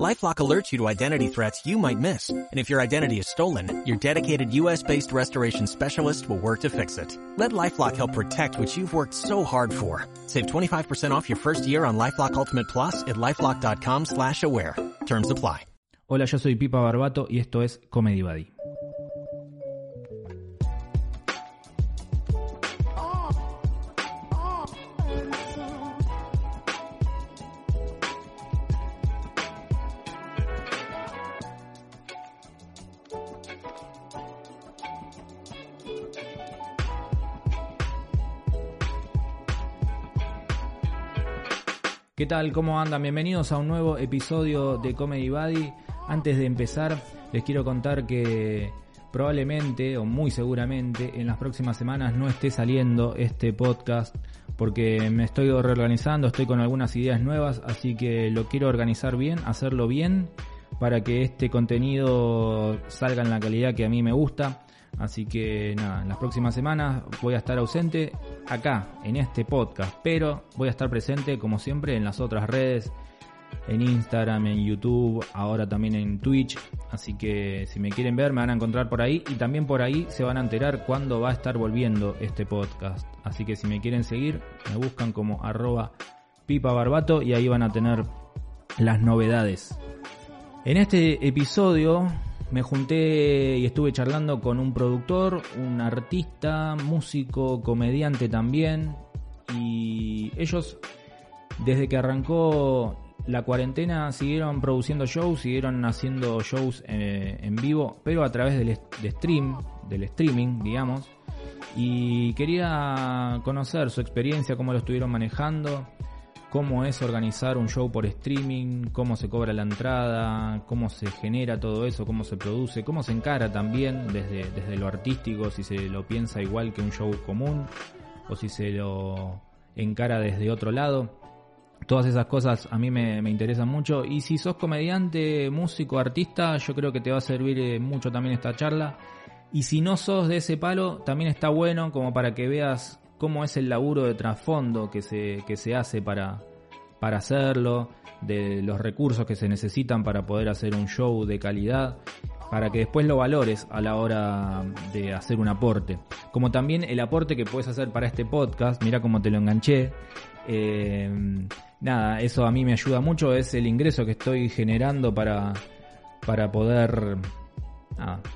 LifeLock alerts you to identity threats you might miss. And if your identity is stolen, your dedicated US-based restoration specialist will work to fix it. Let LifeLock help protect what you've worked so hard for. Save 25% off your first year on LifeLock Ultimate Plus at LifeLock.com slash aware. Terms apply. Hola, yo soy Pipa Barbato y esto es Comedy Buddy. ¿Qué tal? ¿Cómo andan? Bienvenidos a un nuevo episodio de Comedy Buddy. Antes de empezar, les quiero contar que probablemente o muy seguramente en las próximas semanas no esté saliendo este podcast porque me estoy reorganizando, estoy con algunas ideas nuevas, así que lo quiero organizar bien, hacerlo bien para que este contenido salga en la calidad que a mí me gusta. Así que nada, en las próximas semanas voy a estar ausente acá, en este podcast, pero voy a estar presente como siempre en las otras redes, en Instagram, en YouTube, ahora también en Twitch. Así que si me quieren ver me van a encontrar por ahí y también por ahí se van a enterar cuándo va a estar volviendo este podcast. Así que si me quieren seguir, me buscan como arroba pipa barbato y ahí van a tener las novedades. En este episodio me junté y estuve charlando con un productor, un artista, músico, comediante también. Y ellos, desde que arrancó la cuarentena, siguieron produciendo shows, siguieron haciendo shows eh, en vivo, pero a través del de stream, del streaming, digamos. Y quería conocer su experiencia, cómo lo estuvieron manejando cómo es organizar un show por streaming, cómo se cobra la entrada, cómo se genera todo eso, cómo se produce, cómo se encara también desde, desde lo artístico, si se lo piensa igual que un show común o si se lo encara desde otro lado. Todas esas cosas a mí me, me interesan mucho y si sos comediante, músico, artista, yo creo que te va a servir eh, mucho también esta charla. Y si no sos de ese palo, también está bueno como para que veas cómo es el laburo de trasfondo que se, que se hace para, para hacerlo, de los recursos que se necesitan para poder hacer un show de calidad, para que después lo valores a la hora de hacer un aporte. Como también el aporte que puedes hacer para este podcast, mira cómo te lo enganché. Eh, nada, eso a mí me ayuda mucho, es el ingreso que estoy generando para, para poder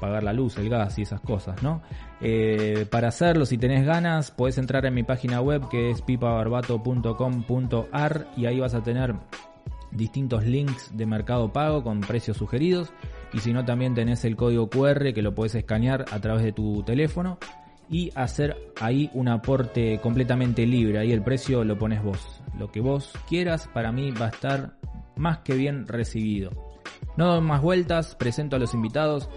pagar la luz, el gas y esas cosas, ¿no? Eh, para hacerlo, si tenés ganas, puedes entrar en mi página web que es pipabarbato.com.ar y ahí vas a tener distintos links de mercado pago con precios sugeridos y si no también tenés el código QR que lo puedes escanear a través de tu teléfono y hacer ahí un aporte completamente libre, ahí el precio lo pones vos, lo que vos quieras para mí va a estar más que bien recibido. No doy más vueltas, presento a los invitados.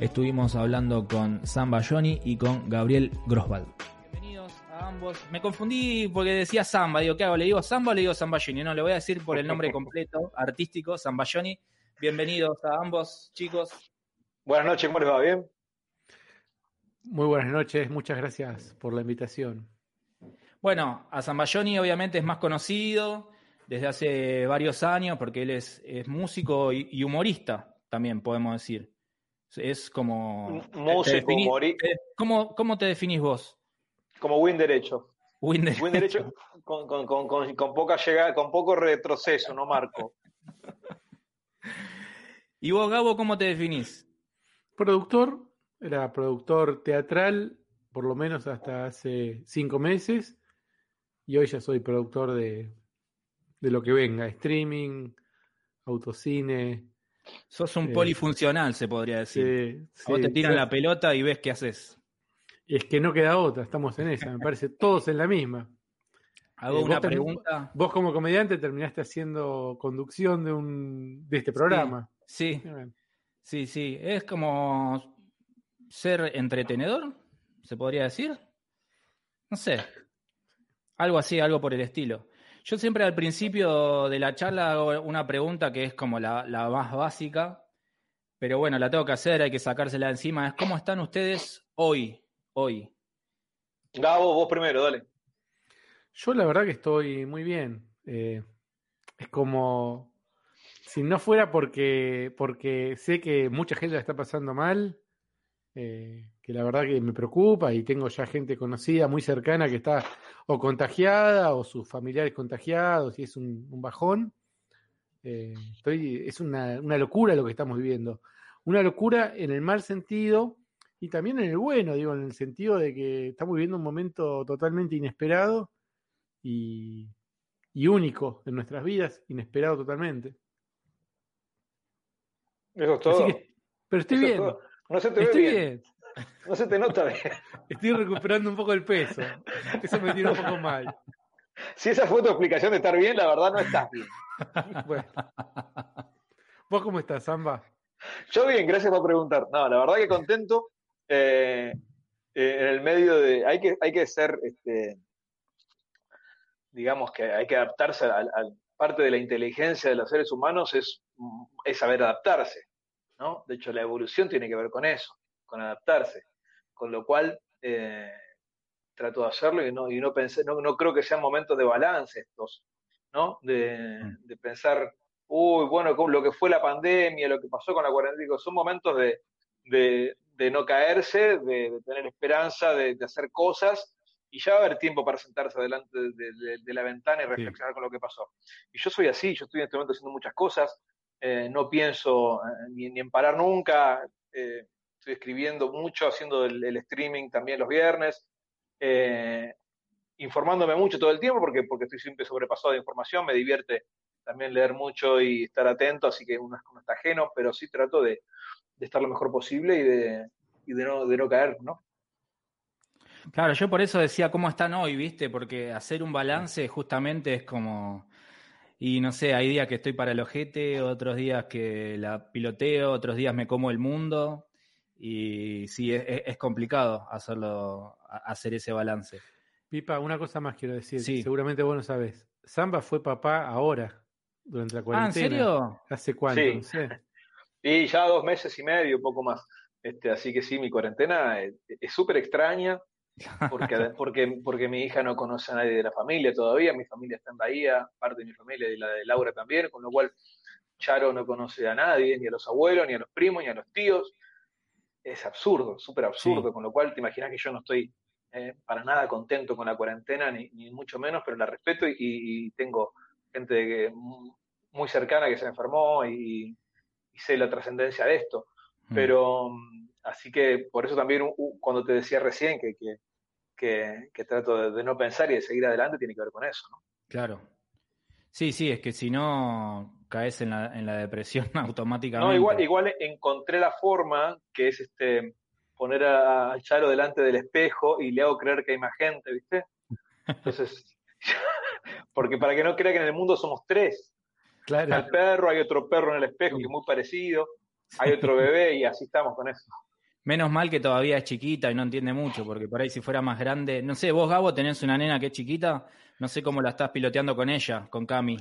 Estuvimos hablando con Sam Bayoni y con Gabriel Grosval. Bienvenidos a ambos. Me confundí porque decía Samba. Digo, ¿qué hago? ¿Le digo Samba o le digo Sambayoni? No, le voy a decir por el nombre completo, artístico, Sambayoni. Bienvenidos a ambos, chicos. Buenas noches, ¿cómo les va? ¿Bien? Muy buenas noches, muchas gracias por la invitación. Bueno, a Sambayoni obviamente es más conocido desde hace varios años, porque él es, músico y, humorista, también podemos decir. Es como... Músico, humorista. ¿cómo, ¿Cómo te definís vos? Como win derecho. Win derecho. Win derecho con, con, con, con, poca llegada, con poco retroceso, no marco. ¿Y vos, Gabo, cómo te definís? Productor, era productor teatral, por lo menos hasta hace cinco meses, y hoy ya soy productor de de lo que venga, streaming, autocine. Sos un eh, polifuncional, se podría decir. Sí, Vos te tiran la pelota y ves qué haces. Y es que no queda otra, estamos en esa, me parece, todos en la misma. Hago eh, una pregunta. Vos como comediante terminaste haciendo conducción de un de este programa. Sí, sí, sí. Es como ser entretenedor, se podría decir. No sé. Algo así, algo por el estilo. Yo siempre al principio de la charla hago una pregunta que es como la, la más básica, pero bueno, la tengo que hacer, hay que sacársela de encima. Es cómo están ustedes hoy, hoy. Gabo, vos primero, dale. Yo la verdad que estoy muy bien. Eh, es como si no fuera porque, porque sé que mucha gente la está pasando mal, eh, que la verdad que me preocupa y tengo ya gente conocida, muy cercana, que está o contagiada o sus familiares contagiados y es un, un bajón. Eh, estoy, es una, una locura lo que estamos viviendo. Una locura en el mal sentido y también en el bueno, digo, en el sentido de que estamos viviendo un momento totalmente inesperado y, y único en nuestras vidas, inesperado totalmente. Eso es todo. Que- pero estoy Eso es bien, todo. No se te ve estoy bien. bien. No se te nota bien. Estoy recuperando un poco el peso. Eso me tiene un poco mal. Si esa fue tu explicación de estar bien, la verdad no estás bien. Bueno. ¿Vos cómo estás, Samba? Yo bien, gracias por preguntar. No, la verdad que contento. eh, eh, en el medio de. Hay que, hay que ser, este, digamos que hay que adaptarse a, a- parte de la inteligencia de los seres humanos es, es saber adaptarse. ¿No? De hecho, la evolución tiene que ver con eso, con adaptarse. Con lo cual, eh, trato de hacerlo y no, y no pensé, no, no creo que sean momentos de balance estos, ¿no? De, de pensar, uy, bueno, con lo que fue la pandemia, lo que pasó con la cuarentena, son momentos de, de, de no caerse, de, tener esperanza, de, hacer cosas, y ya va a haber tiempo para sentarse delante de, de- de la ventana y reflexionar con lo que pasó. Y yo soy así, yo estoy en este momento haciendo muchas cosas, eh, no pienso eh, ni, ni en parar nunca, eh, estoy escribiendo mucho, haciendo el, streaming también los viernes, informándome mucho todo el tiempo porque, porque estoy siempre sobrepasado de información, me divierte también leer mucho y estar atento, así que uno, uno está ajeno, pero sí trato de, de estar lo mejor posible y de, y de, no, de no caer, ¿no? Claro, yo por eso decía cómo están hoy, ¿viste? Porque hacer un balance justamente es como. Y no sé, hay días que estoy para el ojete, otros días que la piloteo, otros días me como el mundo. Y sí, es, complicado hacerlo, hacer ese balance. Pipa, una cosa más quiero decir. Sí. Seguramente vos no sabés. Samba fue papá ahora, durante la Ah, ¿en cuarentena. serio? ¿Hace cuánto? Sí. No sé. Y ya dos meses y medio, un poco más. Este, así que sí, mi cuarentena es es súper extraña, porque, porque, porque mi hija no conoce a nadie de la familia todavía, mi familia está en Bahía, parte de mi familia y la de Laura también, con lo cual Charo no conoce a nadie, ni a los abuelos, ni a los primos, ni a los tíos. Es absurdo, súper absurdo, Sí. con lo cual te imaginas que yo no estoy eh, para nada contento con la cuarentena, ni, ni mucho menos, pero la respeto y, y tengo gente que- muy cercana que se enfermó y, y sé la trascendencia de esto. Mm. Pero mm, así que por eso también cuando te decía recién que, que, que- que trato de, de no pensar y de seguir adelante tiene que ver con eso, ¿no? Claro. Sí, sí, es que si no caes en la, en la depresión automáticamente. No, igual, igual encontré la forma que es este poner a, a Charo delante del espejo y le hago creer que hay más gente, ¿viste? Entonces, porque para que no crea que en el mundo somos tres. Claro. perro, hay otro perro en el espejo que es muy parecido, hay otro bebé y así estamos con eso. Menos mal que todavía es chiquita y no entiende mucho, porque por ahí si fuera más grande, no sé, vos Gabo tenés una nena que es chiquita, no sé cómo la estás piloteando con ella, con Cami.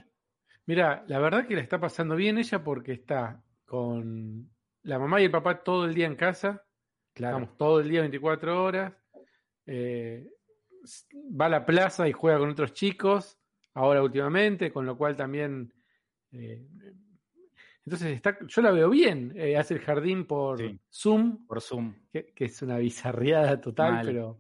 Mira, la verdad que la está pasando bien ella porque está con la mamá y el papá todo el día en casa. Claro. Estamos todo el día 24 horas. eh, va a la plaza y juega con otros chicos, ahora últimamente, con lo cual también... eh, entonces está, yo la veo bien. eh, hace el jardín por Sí. Zoom, Por Zoom. que, que es una bizarriada total, Mal. pero,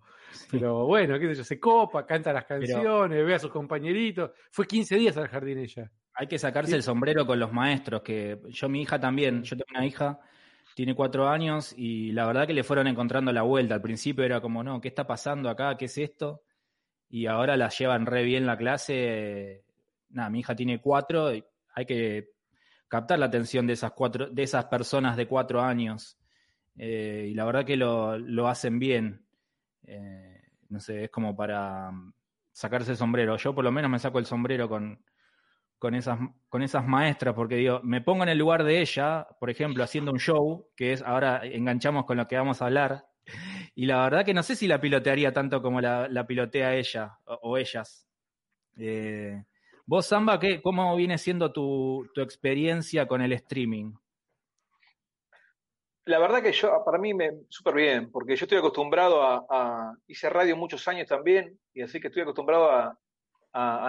pero bueno, qué sé yo, se copa, canta las canciones, ve a sus compañeritos. Fue 15 días al jardín ella. Hay que sacarse Sí. el sombrero con los maestros, que yo, mi hija también, yo tengo una hija, tiene cuatro años y la verdad que le fueron encontrando la vuelta. Al principio era como, no, ¿qué está pasando acá? ¿Qué es esto? Y ahora la llevan re bien la clase. Nada, mi hija tiene cuatro, y hay que captar la atención de esas cuatro, de esas personas de cuatro años. Eh, y la verdad que lo, lo hacen bien. Eh, no sé, es como para mm, sacarse el sombrero. Yo por lo menos me saco el sombrero con, con esas, con esas maestras, porque digo, me pongo en el lugar de ella, por ejemplo, haciendo un show, que es ahora enganchamos con lo que vamos a hablar, y la verdad que no sé si la pilotearía tanto como la, la pilotea ella o, ellas. Eh, Vos, Samba, ¿qué, ¿cómo viene siendo tu, tu experiencia con el streaming? La verdad que yo, para mí, me súper bien, porque yo estoy acostumbrado a, Hice radio muchos años también, y así que estoy acostumbrado a,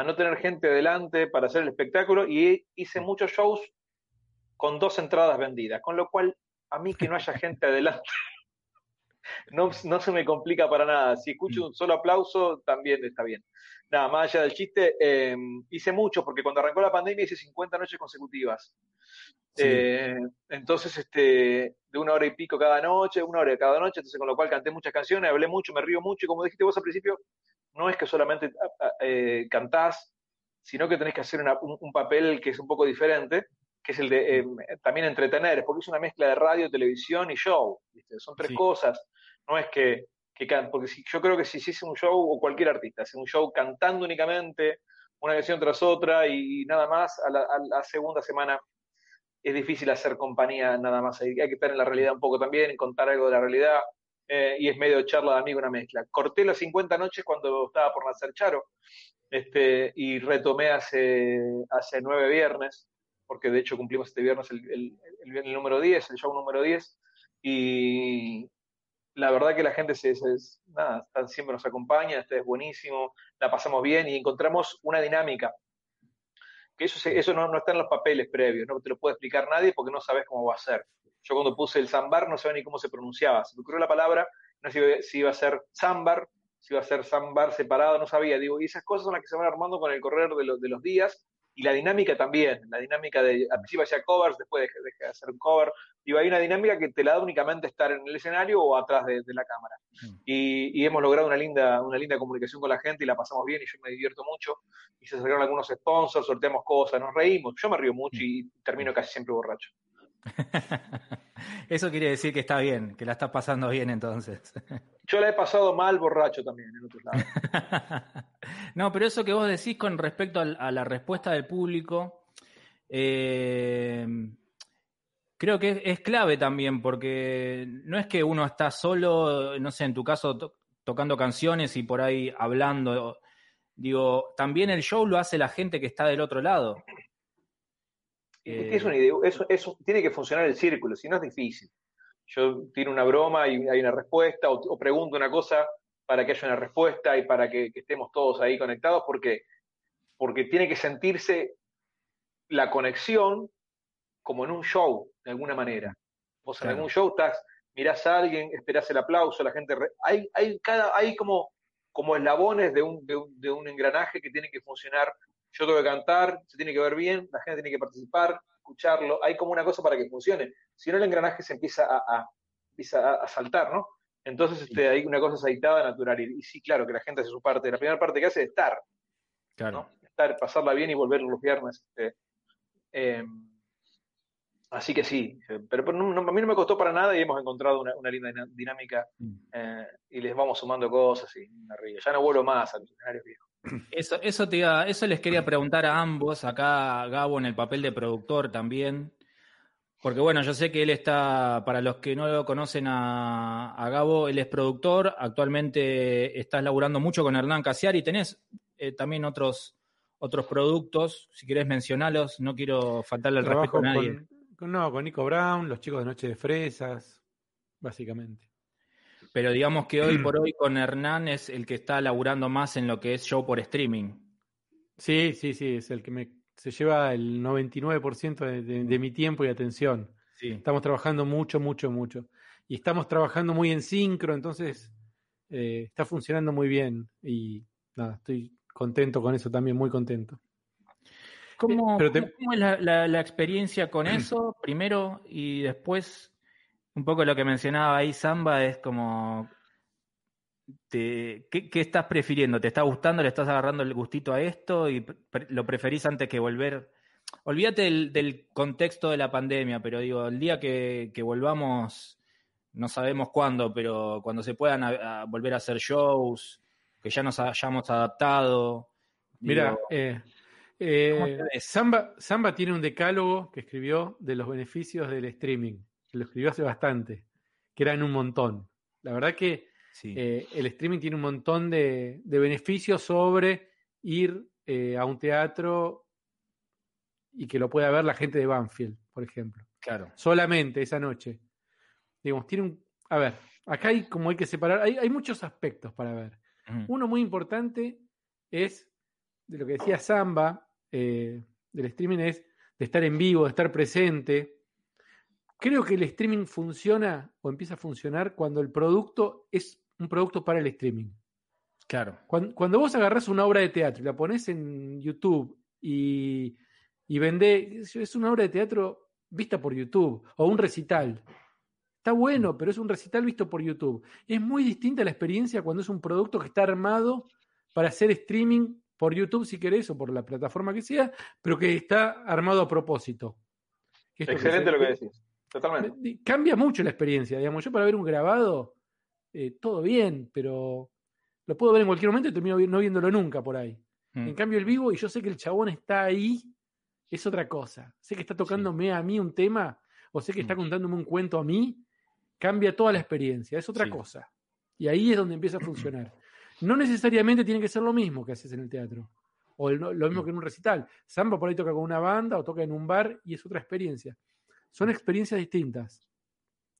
no tener gente delante para hacer el espectáculo, y hice muchos shows con dos entradas vendidas, con lo cual, a mí que no haya gente adelante, no, no se me complica para nada. Si escucho un solo aplauso, también está bien. Nada, más allá del chiste, em, hice mucho, porque cuando arrancó la pandemia hice 50 noches consecutivas. Eh, entonces, este, de una hora y pico cada noche, una hora cada noche, entonces con lo cual canté muchas canciones, hablé mucho, me río mucho, y como dijiste vos al principio, no es que solamente eh, cantás, sino que tenés que hacer un, papel que es un poco diferente, que es el de em, también entretener, porque es una mezcla de radio, televisión y show. Son tres cosas. No es que, que porque si, yo creo que si hiciese un show, o cualquier artista, hace un show cantando únicamente, una canción tras otra y, nada más, a la, segunda semana es difícil hacer compañía nada más. Hay, que estar en la realidad un poco también, contar algo de la realidad, eh, y es medio charla de amigo, una mezcla. Corté las 50 noches cuando estaba por nacer Charo, este, y retomé hace, hace nueve viernes, porque de hecho cumplimos este viernes el, el, el, número 10, el show número 10, y, la verdad que la gente se, nada, siempre nos acompaña, este es buenísimo, la pasamos bien y encontramos una dinámica. Que eso, eso no, no, está en los papeles previos, no te lo puede explicar nadie porque no sabes cómo va a ser. Yo cuando puse el zambar no sabía ni cómo se pronunciaba. Se me ocurrió la palabra, no sé si iba a ser zambar, si iba a ser zambar separado, no sabía. Digo, y esas cosas son las que se van armando con el correr de, los, de los días y la dinámica también, la dinámica de al principio hacía covers, después dejé, de hacer un cover, y hay una dinámica que te la da únicamente estar en el escenario o atrás de, la cámara. Mm. Y, hemos logrado una linda, una linda comunicación con la gente y la pasamos bien y yo me divierto mucho. Y se acercaron algunos sponsors, sorteamos cosas, nos reímos. Yo me río mucho y termino casi siempre borracho. Eso quiere decir que está bien, que la estás pasando bien entonces. Yo la he pasado mal borracho también en otros lados. no, pero eso que vos decís con respecto a la respuesta del público, eh, creo que es, clave también, porque no es que uno está solo, no sé, en tu caso, tocando canciones y por ahí hablando. Digo, también el show lo hace la gente que está del otro lado. Es una idea, eso, tiene que funcionar el círculo, si no es difícil. Yo tiro una broma y hay una respuesta, o, pregunto una cosa para que haya una respuesta y para que, estemos todos ahí conectados, porque, porque tiene que sentirse la conexión como en un show, de alguna manera. Vos en algún show estás, mirás a alguien, esperás el aplauso, la gente... Hay, hay, cada, hay como, como eslabones de un, de, un, de un engranaje que tiene que funcionar yo tengo que cantar, se tiene que ver bien, la gente tiene que participar, escucharlo, hay como una cosa para que funcione. Si no, el engranaje se empieza a, a, saltar, ¿no? Entonces este, hay una cosa aceitada, natural. Y, sí, claro, que la gente hace su parte. La primera parte que hace es estar. Claro. Estar, pasarla bien y volver los viernes. Este, em, así que sí, pero, a mí no me costó para nada y hemos encontrado una, linda dinámica mm. eh, y les vamos sumando cosas y Ya no vuelvo más a los escenarios viejos. Eso, eso, te eso les quería preguntar a ambos, acá Gabo en el papel de productor también, porque bueno, yo sé que él está, para los que no lo conocen a, Gabo, él es productor, actualmente estás laburando mucho con Hernán Casiari, tenés eh, también otros, otros productos, si querés mencionarlos, no quiero faltarle el respeto a nadie. no, con Nico Brown, los chicos de Noche de Fresas, básicamente. Pero digamos que hoy por hoy con Hernán es el que está laburando más en lo que es show por streaming. Sí, sí, sí, es el que me, se lleva el 99% de, mi tiempo y atención. Sí. Estamos trabajando mucho, mucho, mucho. Y estamos trabajando muy en sincro, entonces eh, está funcionando muy bien. Y nada, estoy contento con eso también, muy contento. ¿Cómo, es la, experiencia con eso primero y después un poco lo que mencionaba ahí Samba es como, ¿qué, estás prefiriendo? ¿Te está gustando? ¿Le estás agarrando el gustito a esto y lo preferís antes que volver? Olvídate del, contexto de la pandemia, pero digo, el día que, volvamos, no sabemos cuándo, pero cuando se puedan volver a hacer shows, que ya nos hayamos adaptado. Mira, eh, eh, Samba, Samba tiene un decálogo que escribió de los beneficios del streaming lo escribió hace bastante, que eran un montón. La verdad que eh, el streaming tiene un montón de, beneficios sobre ir eh, a un teatro y que lo pueda ver la gente de Banfield, por ejemplo. Claro. Solamente esa noche. Digamos, tiene un. A ver, acá hay como hay que separar. Hay, hay muchos aspectos para ver. Uno muy importante es de lo que decía Samba eh, del streaming, es de estar en vivo, de estar presente. Creo que el streaming funciona o empieza a funcionar cuando el producto es un producto para el streaming. Claro. Cuando, cuando vos agarrás una obra de teatro y la pones en YouTube y, y vendés, es una obra de teatro vista por YouTube o un recital. Está bueno, pero es un recital visto por YouTube. Es muy distinta la experiencia cuando es un producto que está armado para hacer streaming por YouTube si querés o por la plataforma que sea, pero que está armado a propósito. Esto Excelente se- lo que decís. Totalmente. Cambia mucho la experiencia, digamos. Yo para ver un grabado, eh, todo bien, pero lo puedo ver en cualquier momento y termino no viéndolo nunca por ahí. Mm. En cambio, el vivo, y yo sé que el chabón está ahí, es otra cosa. Sé que está tocándome a mí un tema, o sé que está Mm. contándome un cuento a mí, cambia toda la experiencia, es otra Sí. cosa. Y ahí es donde empieza a funcionar. No necesariamente tiene que ser lo mismo que haces en el teatro, o el- lo mismo que en un recital. Samba por ahí toca con una banda o toca en un bar y es otra experiencia. Son experiencias distintas.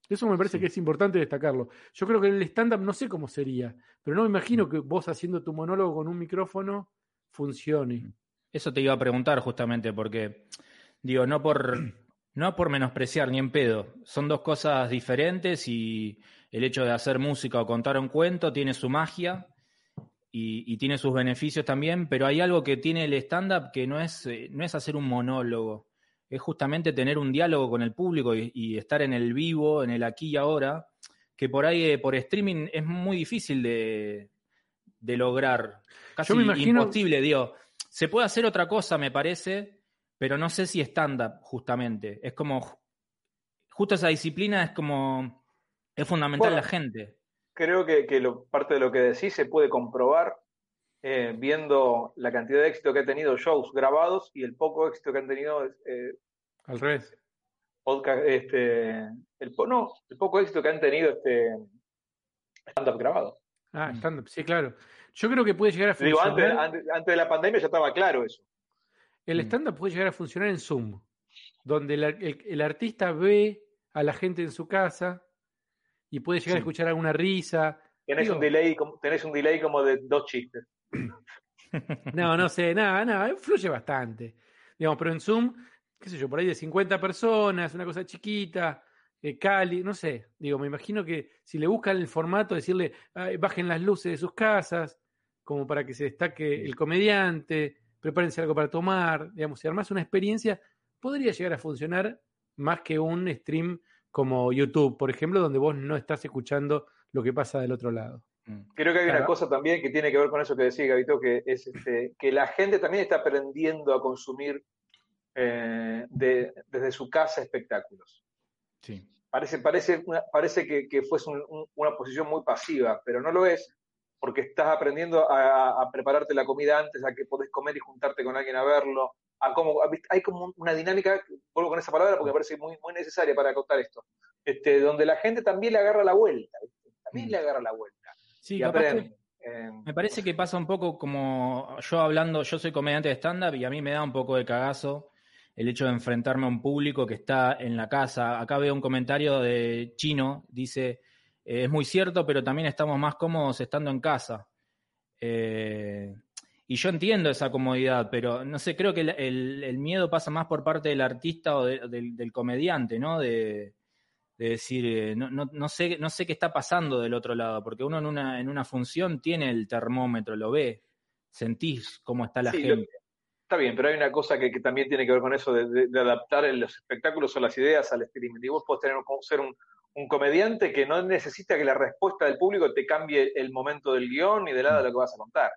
Eso me parece Sí. que es importante destacarlo. Yo creo que el stand-up no sé cómo sería, pero no me imagino que vos haciendo tu monólogo con un micrófono funcione. Eso te iba a preguntar justamente, porque, digo, no por, no por menospreciar ni en pedo. Son dos cosas diferentes y el hecho de hacer música o contar un cuento tiene su magia y, y tiene sus beneficios también, pero hay algo que tiene el stand-up que no es, eh, no es hacer un monólogo, es justamente tener un diálogo con el público y, y estar en el vivo, en el aquí y ahora, que por ahí, eh, por streaming, es muy difícil de, de lograr. Casi me imagino- imposible, digo. Se puede hacer otra cosa, me parece, pero no sé si stand-up, justamente. Es como, justo esa disciplina es como, es fundamental Bueno, la gente. Creo que, que lo- parte de lo que decís se puede comprobar eh, viendo la cantidad de éxito que ha tenido shows grabados y el poco éxito que han tenido eh, Al revés. podcast, este, el, no, el poco éxito que han tenido este stand-up grabado. Ah, stand-up, sí, claro. Yo creo que puede llegar a Digo, funcionar. antes, antes, antes de la pandemia ya estaba claro eso. El Mm. stand-up puede llegar a funcionar en Zoom, donde el, el- el artista ve a la gente en su casa y puede llegar a escuchar alguna risa. Tenés Digo- un delay, como- tenés un delay como de dos chistes. No, no sé, nada, nada, fluye bastante. Digamos, pero en Zoom, qué sé yo, por ahí de 50 personas, una cosa chiquita, eh, Cali, no sé. Digo, me imagino que si le buscan el formato, decirle, "Ay, bajen las luces de sus casas, como para que se destaque el comediante, prepárense algo para tomar, digamos, si armas una experiencia, podría llegar a funcionar más que un stream como YouTube, por ejemplo, donde vos no estás escuchando lo que pasa del otro lado. Mm. Creo que hay una cosa también que tiene que ver con eso que decía Gabito, que es este, que la gente también está aprendiendo a consumir eh, de- desde su casa espectáculos. Sí. Parece, parece, una- parece que, que fuese un- un- una posición muy pasiva, pero no lo es, porque estás aprendiendo a, a prepararte la comida antes, a que podés comer y juntarte con alguien a verlo. A cómo, a- hay como una dinámica, vuelvo con esa palabra porque me parece muy, muy necesaria para contar esto, este, donde la gente también le agarra la vuelta, también Mm. le agarra la vuelta. Sí, capaz que-. Eh, Me parece que pasa un poco como yo hablando, yo soy comediante de stand-up y a mí me da un poco de cagazo el hecho de enfrentarme a un público que está en la casa. Acá veo un comentario de Chino, dice, eh, es muy cierto, pero también estamos más cómodos estando en casa. Eh, y yo entiendo esa comodidad, pero no sé, creo que el, el- el miedo pasa más por parte del artista o de- del, del comediante, ¿no? De, de decir, eh, no, no, no, sé, no sé qué está pasando del otro lado, porque uno en una, en una función tiene el termómetro, lo ve, sentís cómo está la Sí, lo- gente. Está bien, pero hay una cosa que, que también tiene que ver con eso de, de- de adaptar los espectáculos o las ideas al streaming. Y vos podés tener, ser un, un comediante que no necesita que la respuesta del público te cambie el momento del guion ni de nada de lo que vas a contar.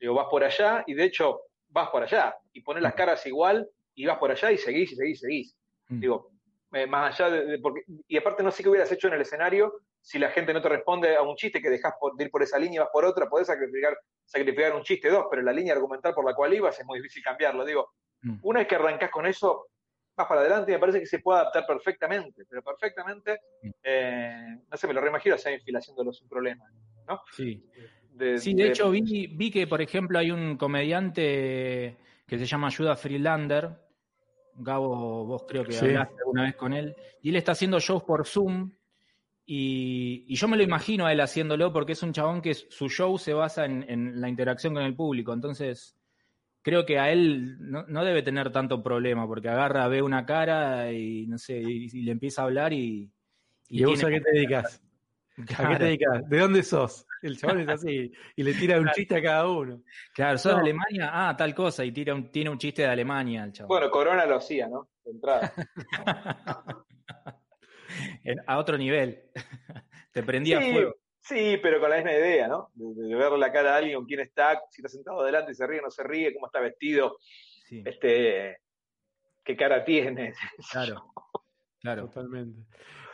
Digo, vas por allá y de hecho vas por allá y pones las caras igual y vas por allá y seguís y seguís y seguís. Mm. Digo, eh, más allá de, de- porque, y aparte no sé qué hubieras hecho en el escenario si la gente no te responde a un chiste que dejas de ir por esa línea y vas por otra, podés sacrificar, sacrificar un chiste dos, pero la línea argumental por la cual ibas es muy difícil cambiarlo. Digo, Mm. una vez que arrancás con eso, vas para adelante y me parece que se puede adaptar perfectamente, pero perfectamente, Mm. eh, no sé, me lo reimagino a Seinfeld haciéndolo sin problema, ¿no? Sí. sí, de, hecho vi, vi que, por ejemplo, hay un comediante que se llama Ayuda Freelander. Gabo, vos creo que hablaste alguna vez con él. Y él está haciendo shows por Zoom. Y, yo me lo imagino a él haciéndolo porque es un chabón que su show se basa en, la interacción con el público. Entonces, creo que a él no, debe tener tanto problema porque agarra, ve una cara y no sé, y, le empieza a hablar y. ¿Y, vos a qué te dedicas? ¿A qué te dedicas? ¿De dónde sos? El chabón es así y le tira un chiste a cada uno. Claro, ¿sos de Alemania? Ah, tal cosa, y tira un, tiene un chiste de Alemania el chabón. Bueno, Corona lo hacía, ¿no? De entrada. a otro nivel. Te prendía fuego. Sí, pero con la misma idea, ¿no? De, verle la cara a alguien con quién está, si está sentado adelante, se ríe, o no se ríe, cómo está vestido, este, qué cara tiene. Claro, claro. Totalmente.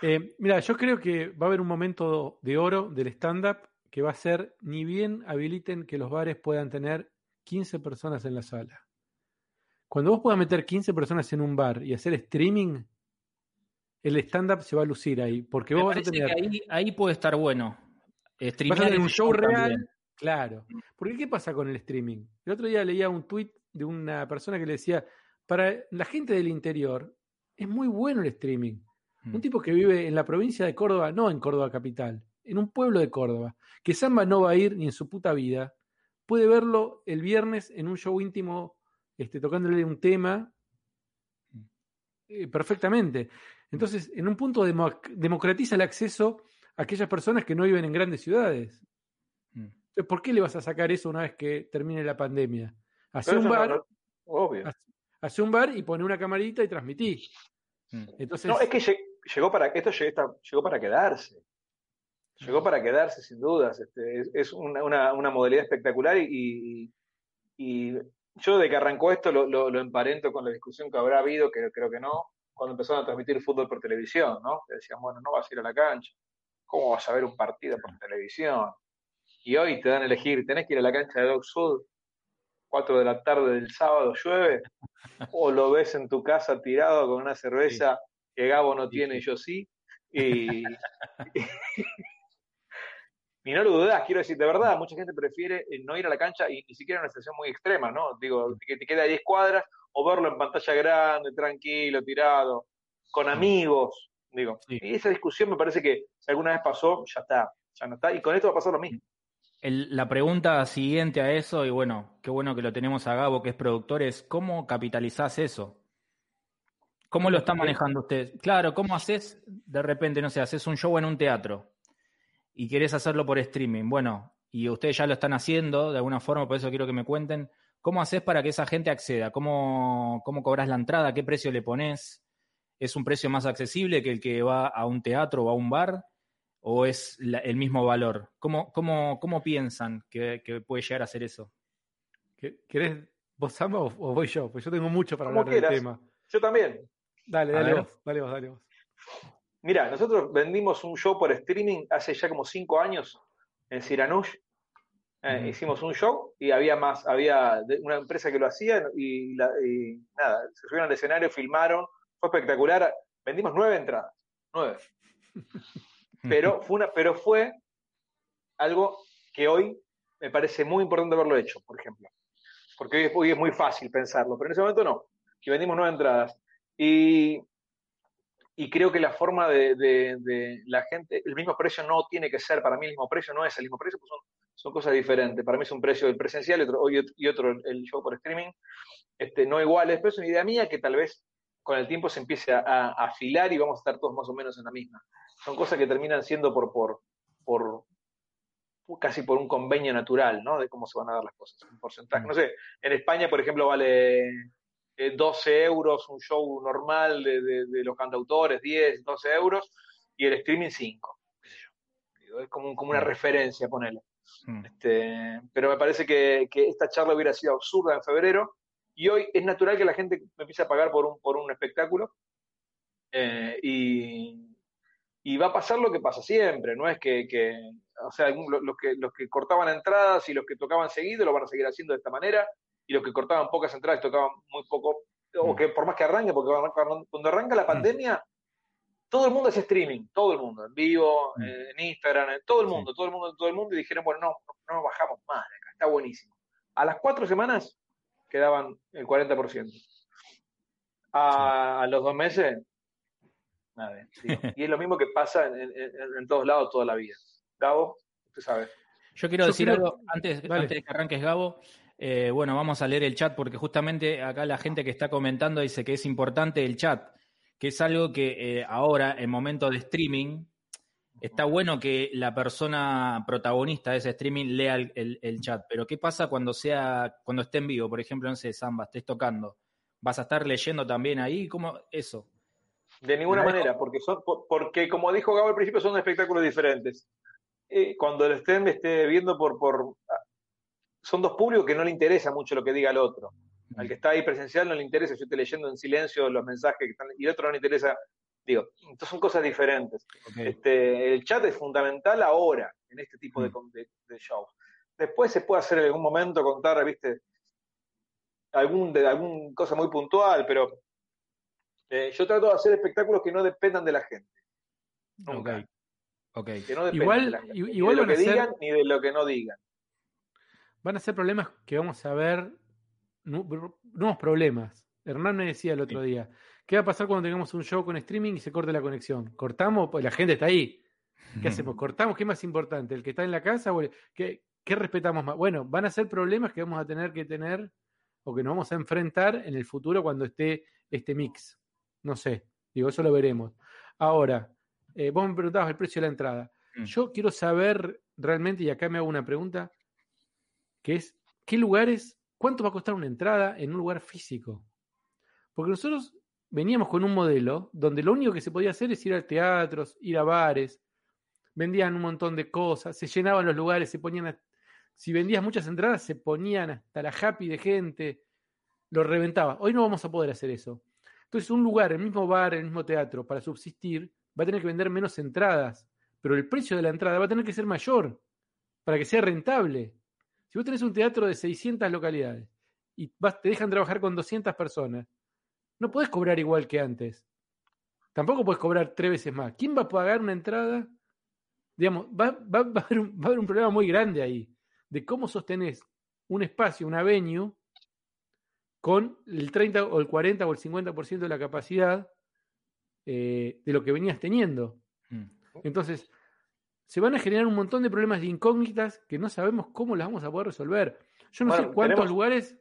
Eh, mira, yo creo que va a haber un momento de oro del stand-up que va a ser ni bien habiliten que los bares puedan tener 15 personas en la sala. Cuando vos puedas meter 15 personas en un bar y hacer streaming, el stand-up se va a lucir ahí. Porque vos vas a tener. ahí, puede estar bueno. Vas a tener un show real. Claro. Porque ¿qué pasa con el streaming? El otro día leía un tweet de una persona que le decía: para la gente del interior, es muy bueno el streaming. Un mm. tipo que vive en la provincia de Córdoba, no en Córdoba capital, en un pueblo de Córdoba, que Samba no va a ir ni en su puta vida, puede verlo el viernes en un show íntimo, este, tocándole un tema mm. eh, perfectamente. Entonces, en un punto democratiza el acceso a aquellas personas que no viven en grandes ciudades. Mm. ¿por qué le vas a sacar eso una vez que termine la pandemia? Hace un bar, Hace un bar y pone una camarita y transmití. Entonces, no, es que llegó para esto llegó para quedarse. Llegó para quedarse, sin dudas. Este, es, una, modalidad espectacular y, yo de que arrancó esto lo, emparento con la discusión que habrá habido, que creo que no, cuando empezaron a transmitir fútbol por televisión, ¿no? Que decían, bueno, no vas a ir a la cancha. ¿Cómo vas a ver un partido por televisión? Y hoy te dan a elegir, tenés que ir a la cancha de Dog Sud, 4 de la tarde del sábado llueve, o lo ves en tu casa tirado con una cerveza que Gabo no tiene yo sí. Y, y no lo dudas, quiero decir, de verdad, mucha gente prefiere eh, no ir a la cancha y ni siquiera en una situación muy extrema, ¿no? Digo, que te queda a 10 cuadras o verlo en pantalla grande, tranquilo, tirado, con amigos, digo. Y esa discusión me parece que si alguna vez pasó, ya está, ya no está, y con esto va a pasar lo mismo. la pregunta siguiente a eso, y bueno, qué bueno que lo tenemos a Gabo, que es productor, es ¿cómo capitalizás eso? ¿Cómo lo está manejando usted? Claro, ¿cómo haces de repente, no sé, haces un show en un teatro y querés hacerlo por streaming? Bueno, y ustedes ya lo están haciendo de alguna forma, por eso quiero que me cuenten. ¿Cómo haces para que esa gente acceda? ¿Cómo, cómo cobras la entrada? ¿Qué precio le pones? ¿Es un precio más accesible que el que va a un teatro o a un bar? ¿O es el mismo valor? ¿Cómo, cómo, cómo piensan que, puede llegar a ser eso? ¿Querés vos, Samba, o, voy yo? Pues yo tengo mucho para hablar del tema. Yo también. Dale, dale vos, dale vos, dale vos. Mira, nosotros vendimos un show por streaming hace ya como cinco años en Siranush. Eh, hicimos un show y había más, había una empresa que lo hacía y, nada, se subieron al escenario, filmaron, fue espectacular. Vendimos nueve entradas, nueve. Pero fue, una, pero fue algo que hoy me parece muy importante haberlo hecho, por ejemplo. Porque hoy es muy fácil pensarlo, pero en ese momento no. Y vendimos nueve entradas. Y, y creo que la forma de, la gente, el mismo precio no tiene que ser, para mí el mismo precio no es el mismo precio, pues son, son cosas diferentes. Para mí es un precio el presencial y otro, y otro el show por streaming, este, no iguales, pero es una idea mía que tal vez con el tiempo se empiece a, afilar y vamos a estar todos más o menos en la misma. Son cosas que terminan siendo por, por, por casi por un convenio natural, ¿no? De cómo se van a dar las cosas, un porcentaje. No sé, en España, por ejemplo, vale 12 eh, euros un show normal de, los cantautores, 10, 12 euros, y el streaming 5. Es como, como una mm. referencia, ponele. Mm. Este, pero me parece que, esta charla hubiera sido absurda en febrero, y hoy es natural que la gente me empiece a pagar por un, por un espectáculo, eh, y, va a pasar lo que pasa siempre, no es que, o sea, los que, los que cortaban entradas y los que tocaban seguido lo van a seguir haciendo de esta manera, y los que cortaban pocas entradas tocaban muy poco, o mm. que por más que arranque, porque cuando arranca la mm. pandemia, todo el mundo hace streaming, todo el mundo, en vivo, Mm. eh, en Instagram, todo el mundo, todo el mundo, todo el mundo, y dijeron, bueno, no, no nos bajamos más de acá, está buenísimo. A las cuatro semanas quedaban el 40%. A, a los dos meses, nada. digo. Y es lo mismo que pasa en, en- en- todos lados toda la vida. Gabo, usted sabe. Yo quiero Yo decir algo antes, antes de que arranques, Gabo. Eh, bueno, vamos a leer el chat porque justamente acá la gente que está comentando dice que es importante el chat, que es algo que eh, ahora, en momento de streaming, está bueno que la persona protagonista de ese streaming lea el, el- el chat. Pero ¿qué pasa cuando sea, cuando esté en vivo? Por ejemplo, no sé, Samba, estés tocando. ¿Vas a estar leyendo también ahí? ¿Cómo eso? De ninguna No. manera, porque son, por- porque como dijo Gabo al principio, son espectáculos diferentes. Eh, cuando el estén esté viendo por, por son dos públicos que no le interesa mucho lo que diga el otro. Al que está ahí presencial no le interesa, yo estoy leyendo en silencio los mensajes que están, y el otro no le interesa. Digo, entonces son cosas diferentes. Este, el chat es fundamental ahora, en este tipo de, Mm. de, de shows. Después se puede hacer en algún momento, contar, viste, algún, de algún cosa muy puntual, pero eh, yo trato de hacer espectáculos que no dependan de la gente. Nunca. Que no dependan Igual- de la gente. i- Ni igual de lo que digan ni de lo que no digan. Van a ser problemas que vamos a ver, nu- nuevos problemas. Hernán me decía el otro día, ¿qué va a pasar cuando tengamos un show con streaming y se corte la conexión? ¿Cortamos? Pues la gente está ahí. ¿Qué hacemos? ¿Cortamos? ¿Qué es más importante? ¿El que está en la casa o el- ¿qué, qué respetamos más? Bueno, van a ser problemas que vamos a tener que tener o que nos vamos a enfrentar en el futuro cuando esté este mix. No sé, digo, eso lo veremos. Ahora, eh, vos me preguntabas el precio de la entrada. Mm. Yo quiero saber realmente, y acá me hago una pregunta, que es, ¿qué lugares, cuánto va a costar una entrada en un lugar físico? Porque nosotros veníamos con un modelo donde lo único que se podía hacer es ir a teatros, ir a bares, vendían un montón de cosas, se llenaban los lugares, se ponían, a- si vendías muchas entradas, se ponían hasta la happy de gente, lo reventaba. Hoy no vamos a poder hacer eso. Entonces, un lugar, el mismo bar, el mismo teatro, para subsistir, va a tener que vender menos entradas, pero el precio de la entrada va a tener que ser mayor para que sea rentable. Si vos tenés un teatro de 600 localidades y vas, te dejan trabajar con 200 personas, no podés cobrar igual que antes. Tampoco podés cobrar tres veces más. ¿Quién va a pagar una entrada? Digamos, va, va- va a haber un, va a haber un problema muy grande ahí de cómo sostenés un espacio, una venue, con el 30 o el 40 o el 50% de la capacidad eh, de lo que venías teniendo. Mm. Entonces, se van a generar un montón de problemas de incógnitas que no sabemos cómo las vamos a poder resolver. Yo no Bueno, sé cuántos tenemos- lugares,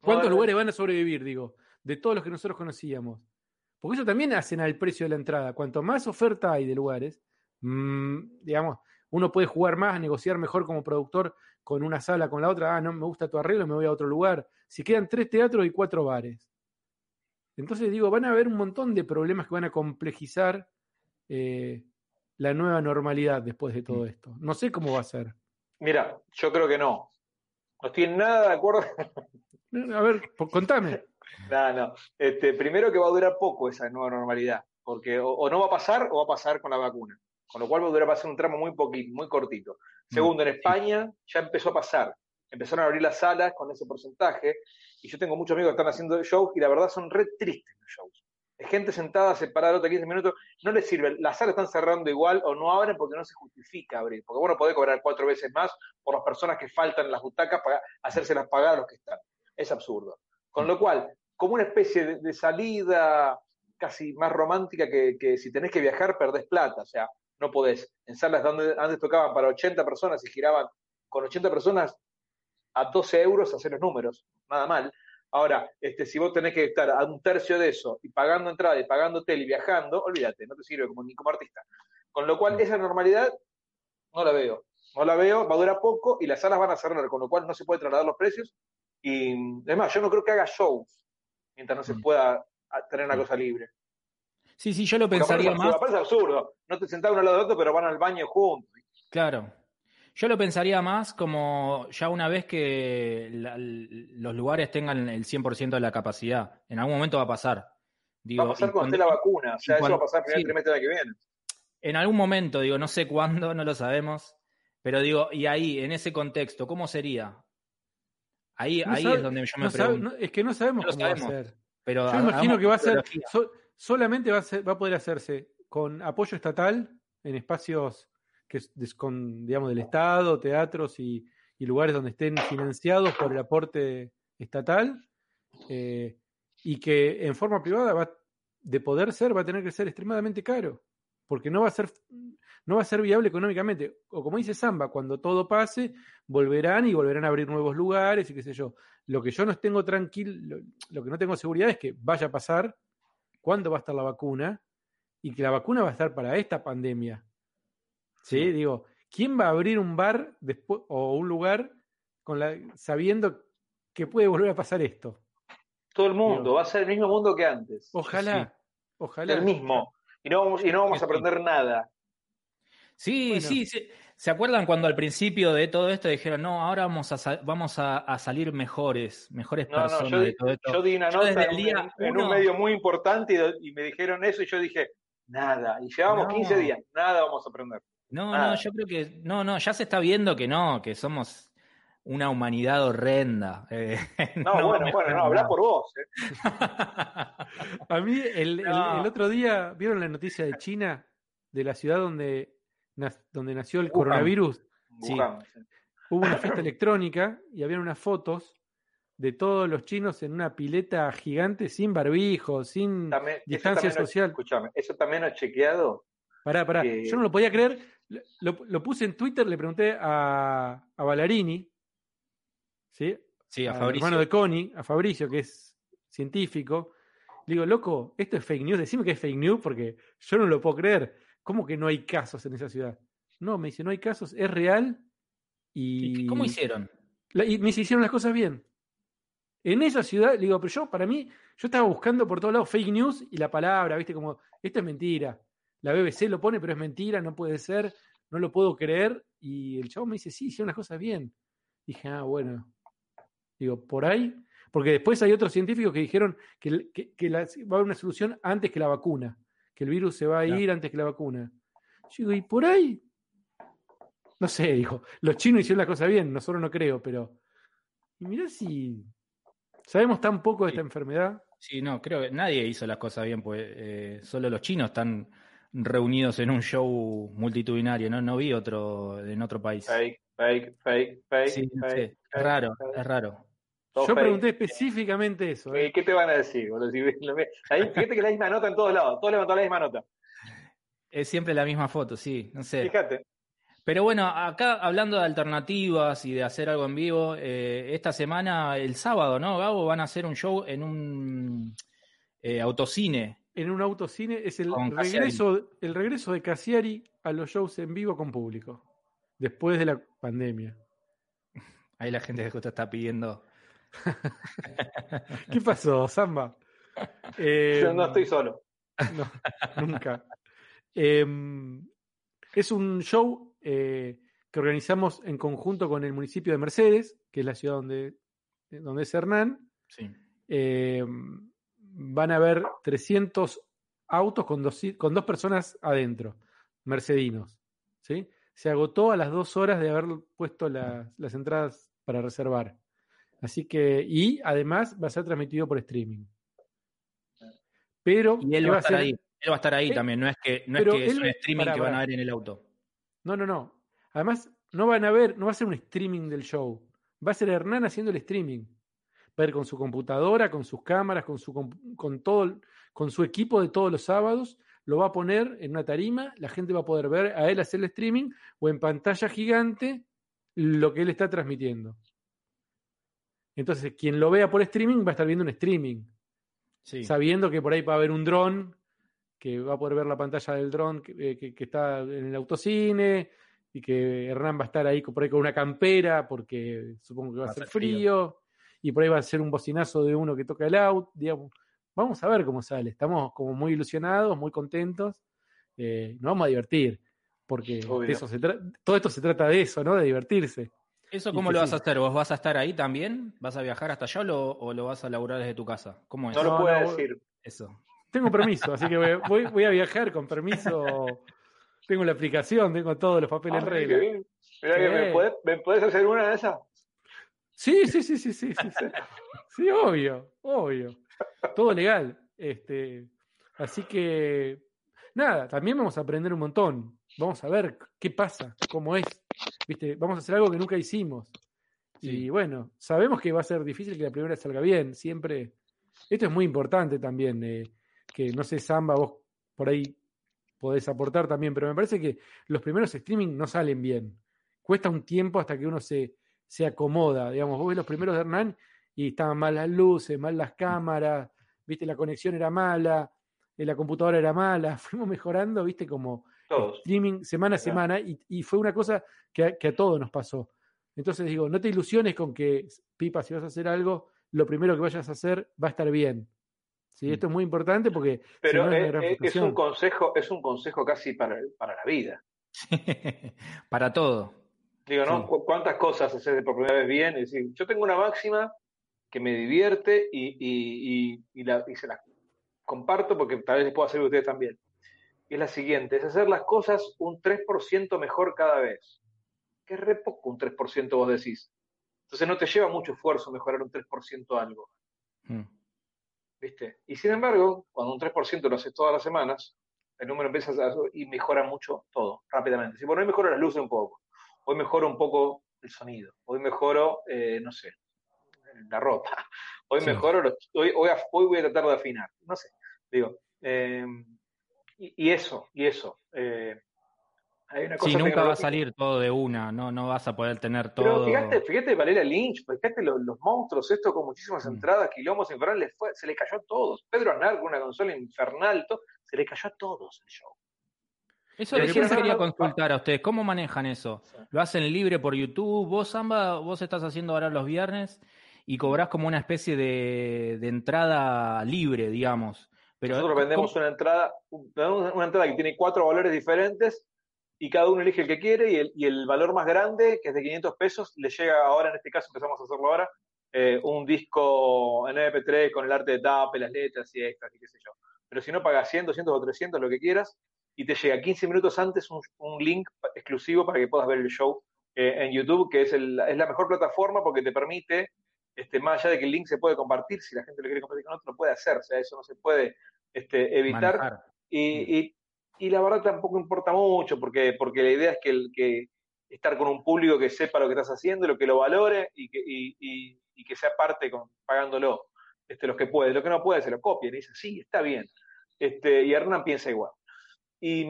cuántos lugares van a sobrevivir, digo, de todos los que nosotros conocíamos. Porque eso también hacen al precio de la entrada. Cuanto más oferta hay de lugares, mm, digamos, uno puede jugar más, negociar mejor como productor con una sala, con la otra. Ah, no me gusta tu arreglo, me voy a otro lugar. Si quedan tres teatros y cuatro bares. Entonces digo, van a haber un montón de problemas que van a complejizar eh, la nueva normalidad después de todo esto. No sé cómo va a ser. Mira, yo creo que no. No estoy en nada de acuerdo. A ver, contame. No, no. Este, primero que va a durar poco esa nueva normalidad, porque o, o no va a pasar o va a pasar con la vacuna. Con lo cual va a durar va a ser un tramo muy poquito, muy cortito. Segundo, en España ya empezó a pasar. Empezaron a abrir las salas con ese porcentaje. Y yo tengo muchos amigos que están haciendo shows y la verdad son re tristes los shows. Gente sentada separada otra 15 minutos, no les sirve. Las salas están cerrando igual o no abren porque no se justifica abrir. Porque bueno, podés cobrar cuatro veces más por las personas que faltan en las butacas para hacérselas pagar a los que están. Es absurdo. Con lo cual, como una especie de, de salida casi más romántica que, que si tenés que viajar perdés plata. O sea, no podés. En salas donde antes tocaban para 80 personas y giraban con 80 personas a 12 euros hacer los números. Nada mal. Ahora, este, si vos tenés que estar a un tercio de eso y pagando entrada y pagando hotel y viajando, olvídate, no te sirve como, ni como artista. Con lo cual, esa normalidad no la veo. No la veo, va a durar poco y las salas van a cerrar, con lo cual no se puede trasladar los precios. Y además, yo no creo que haga shows mientras no se Mm. pueda tener una cosa libre. Sí, sí, yo lo pensaría más. aparte es absurdo. No te sentás uno al lado del otro, pero van al baño juntos. Claro. Yo lo pensaría más como ya una vez que la- los lugares tengan el 100% de la capacidad. En algún momento va a pasar. Digo, va a pasar cuando esté la vacuna. O sea, eso va a pasar el primer sí. trimestre del año que viene. En algún momento, digo, no sé cuándo, no lo sabemos. Pero digo, y ahí, en ese contexto, ¿cómo sería? Ahí, No ahí sabe- es donde yo me no sabe- pregunto. no- es que no sabemos cómo va a ser. Pero Yo imagino que va a ser. so- solamente va a, ser- va a poder hacerse con apoyo estatal en espacios que es con, digamos, del Estado, teatros y, y lugares donde estén financiados por el aporte estatal, eh, y que en forma privada va, de poder ser, va a tener que ser extremadamente caro, porque no va a ser, no va a ser viable económicamente. O como dice Samba, cuando todo pase, volverán y volverán a abrir nuevos lugares y qué sé yo. Lo que yo no tengo tranquilo, lo, lo que no tengo seguridad es que vaya a pasar, cuándo va a estar la vacuna, y que la vacuna va a estar para esta pandemia. ¿Sí? Digo, ¿quién va a abrir un bar después o un lugar con la, sabiendo que puede volver a pasar esto? Todo el mundo, Digo. va a ser el mismo mundo que antes. Ojalá, ojalá. El mismo. Y no vamos, y no vamos a aprender nada. Sí, Bueno. sí, sí. ¿Se acuerdan cuando al principio de todo esto dijeron, no, ahora vamos a, vamos a, a salir mejores, mejores No, no, personas yo, de di- todo esto? yo di una Yo nota desde en, el un- día en uno- un medio muy importante y, y me dijeron eso y yo dije, nada. Y llevamos No. 15 días, nada vamos a aprender. No, no, yo creo que no, no, ya se está viendo que no, que somos una humanidad horrenda. eh, No, bueno, bueno, no, habla por vos. ¿eh? A mí, el, el- No. el otro día, ¿vieron la noticia de China? De la ciudad donde, donde nació el Wuhan. coronavirus. Wuhan, sí. Hubo una fiesta electrónica y había unas fotos de todos los chinos en una pileta gigante sin barbijo, sin También- distancia social. Escúchame, eso también lo he chequeado. Pará, pará. que- Yo no lo podía creer. Lo, lo puse en Twitter, le pregunté a, a Ballarini, ¿sí? Sí, a al Fabricio. hermano de Connie, a Fabricio, que es científico. Le digo, loco, esto es fake news, decime que es fake news porque yo no lo puedo creer. ¿Cómo que no hay casos en esa ciudad? No, me dice, no hay casos, es real. Y, ¿Y ¿Cómo hicieron? La- y me hicieron las cosas bien. En esa ciudad, le digo, pero yo, para mí, yo estaba buscando por todos lados fake news y la palabra, viste, como, esto es mentira. La BBC lo pone, pero es mentira, no puede ser, no lo puedo creer. Y el chavo me dice, sí, hicieron las cosas bien. Dije, ah, bueno. Digo, por ahí, porque después hay otros científicos que dijeron que, el- que- que la- va a haber una solución antes que la vacuna, que el virus se va a ir antes que la vacuna. Yo digo, ¿y por ahí? No sé, dijo, los chinos hicieron la cosa bien, nosotros no creo, pero. Y mirá si. Sabemos tan poco de Sí. esta enfermedad. Sí, no, creo que nadie hizo las cosas bien, pues eh, solo los chinos están reunidos en un show multitudinario, ¿no? No vi otro en otro país. Fake, fake, fake, fake. Sí, no fake, sé, es fake, raro, fake. es raro. Todo Yo fake. pregunté específicamente eso. ¿eh? ¿Qué, te van a decir? boludo? Ahí, fíjate que la misma nota en todos lados, todos levantan la misma nota. Es siempre la misma foto, sí, no sé. Fíjate. Pero bueno, acá hablando de alternativas y de hacer algo en vivo, eh, esta semana, el sábado, ¿no, Gabo? Van a hacer un show en un eh, autocine. En un autocine es el regreso, el regreso de Cassiari a los shows en vivo con público. Después de la pandemia. Ahí la gente justo está pidiendo. ¿Qué pasó, Samba? Eh, Yo no estoy solo. No, nunca. Eh, es un show eh, que organizamos en conjunto con el municipio de Mercedes, que es la ciudad donde, donde es Hernán. Sí. Eh, van a haber 300 autos con dos, con dos personas adentro, mercedinos. ¿sí? Se agotó a las dos horas de haber puesto las, las entradas para reservar. Así que, y además va a ser transmitido por streaming. Pero Y él ¿qué va a estar ser? ahí. Él va a estar ahí Eh, también, no es que, no es, que es un streaming que van a ver en el auto. No, no, no. Además, no van a ver, no va a ser un streaming del show. Va a ser Hernán haciendo el streaming. Va a ir con su computadora, con sus cámaras, con su con todo, con su equipo de todos los sábados. Lo va a poner en una tarima. La gente va a poder ver a él hacer el streaming o en pantalla gigante lo que él está transmitiendo. Entonces, quien lo vea por streaming va a estar viendo un streaming Sí. sabiendo que por ahí va a haber un dron, que va a poder ver la pantalla del dron que, eh, que- que está en el autocine, y que Hernán va a estar ahí con- por ahí con una campera, porque supongo que va, a ser frío, y por ahí va a ser un bocinazo de uno que toca el out, digamos. Vamos a ver cómo sale. Estamos como muy ilusionados, muy contentos. eh, nos vamos a divertir, porque de eso se todo esto se trata de eso, ¿no? De divertirse. ¿Eso cómo lo vas sí. a hacer? ¿Vos vas a estar ahí también? ¿Vas a viajar hasta allá o lo, o lo vas a laburar desde tu casa? ¿Cómo es No lo puedo no, decir. eso? Tengo permiso, así que voy, voy- a viajar con permiso. Tengo la aplicación, tengo todos los papeles en Ah, qué regla. bien. Que Sí. ¿me, podés, ¿Me podés hacer una de esas? Sí, sí, sí, sí, sí, sí, sí. Sí, obvio, obvio. Todo legal. Este, Así que, nada, también vamos a aprender un montón. Vamos a ver qué pasa, cómo es. ¿Viste? Vamos a hacer algo que nunca hicimos. Y bueno, sabemos que va a ser difícil que la primera salga bien. Siempre. Esto es muy importante también. Eh, que no sé, Samba, vos por ahí podés aportar también, pero me parece que los primeros streaming no salen bien. Cuesta un tiempo hasta que uno se, se acomoda. Digamos, vos ves los primeros de Hernán y estaban mal las luces, mal las cámaras, viste, la conexión era mala, eh, la computadora era mala, fuimos mejorando, viste, como streaming semana a semana y, fue una cosa que a, que a todos nos pasó. Entonces digo, no te ilusiones con que, Pipa, si vas a hacer algo, lo primero que vayas a hacer va a estar bien. ¿Sí? Mm. Esto es muy importante porque... Pero es, un consejo, es un consejo casi para, para la vida. para todo. Digo, ¿no? ¿Cuántas cosas haces por primera vez bien? Es decir, yo tengo una máxima que me divierte y, y, la, y se la comparto porque tal vez les puedo hacer a ustedes también. Y es la siguiente, es hacer las cosas un 3% mejor cada vez. Que es re poco un 3% vos decís. Entonces no te lleva mucho esfuerzo mejorar un 3% algo. Mm. ¿Viste? Y sin embargo, cuando un 3% lo haces todas las semanas, el número empieza a y mejora mucho todo, rápidamente. Si por hoy mejoro las luces un poco, hoy mejoro un poco el sonido, hoy mejoro, eh, no sé, la ropa, hoy mejoro, hoy, hoy, voy a tratar de afinar, no sé, digo, eh, y, eso, y eso. Eh, hay una cosa sí, nunca va a salir todo de una, no, no vas a poder tener todo. Pero fíjate, fíjate Valeria Lynch, fíjate los, monstruos, esto con muchísimas mm. entradas, quilombos infernales, se le cayó a todos. Pedro Aznar con una consola infernal, se le cayó a todos el show. Eso les quería consultar a ustedes, ¿cómo manejan eso? ¿Lo hacen libre por YouTube? ¿Vos, Samba, vos estás haciendo ahora los viernes y cobrás como una especie de, de entrada libre, digamos? Pero, Nosotros vendemos una entrada, una entrada que tiene cuatro valores diferentes y cada uno elige el que quiere y el, y el valor más grande, que es de 500 pesos, le llega ahora, en este caso empezamos a hacerlo ahora, eh, un disco en MP3 con el arte de tape, las letras y extras y qué sé yo. Pero si no, pagas 100, 200 o 300, lo que quieras, y te llega 15 minutos antes un, un link exclusivo para que puedas ver el show eh, en YouTube, que es, el, es la mejor plataforma porque te permite, este, más allá de que el link se puede compartir, si la gente lo quiere compartir con otro, lo puede hacer, o sea, eso no se puede este, evitar. Y, y, y, la verdad tampoco importa mucho, porque, porque la idea es que, el, que estar con un público que sepa lo que estás haciendo, lo que lo valore y que, y, que sea parte pagándolo. Este, los que puede, lo que no puede se lo copien y dice, sí, está bien. Este, y Hernán piensa igual. Y,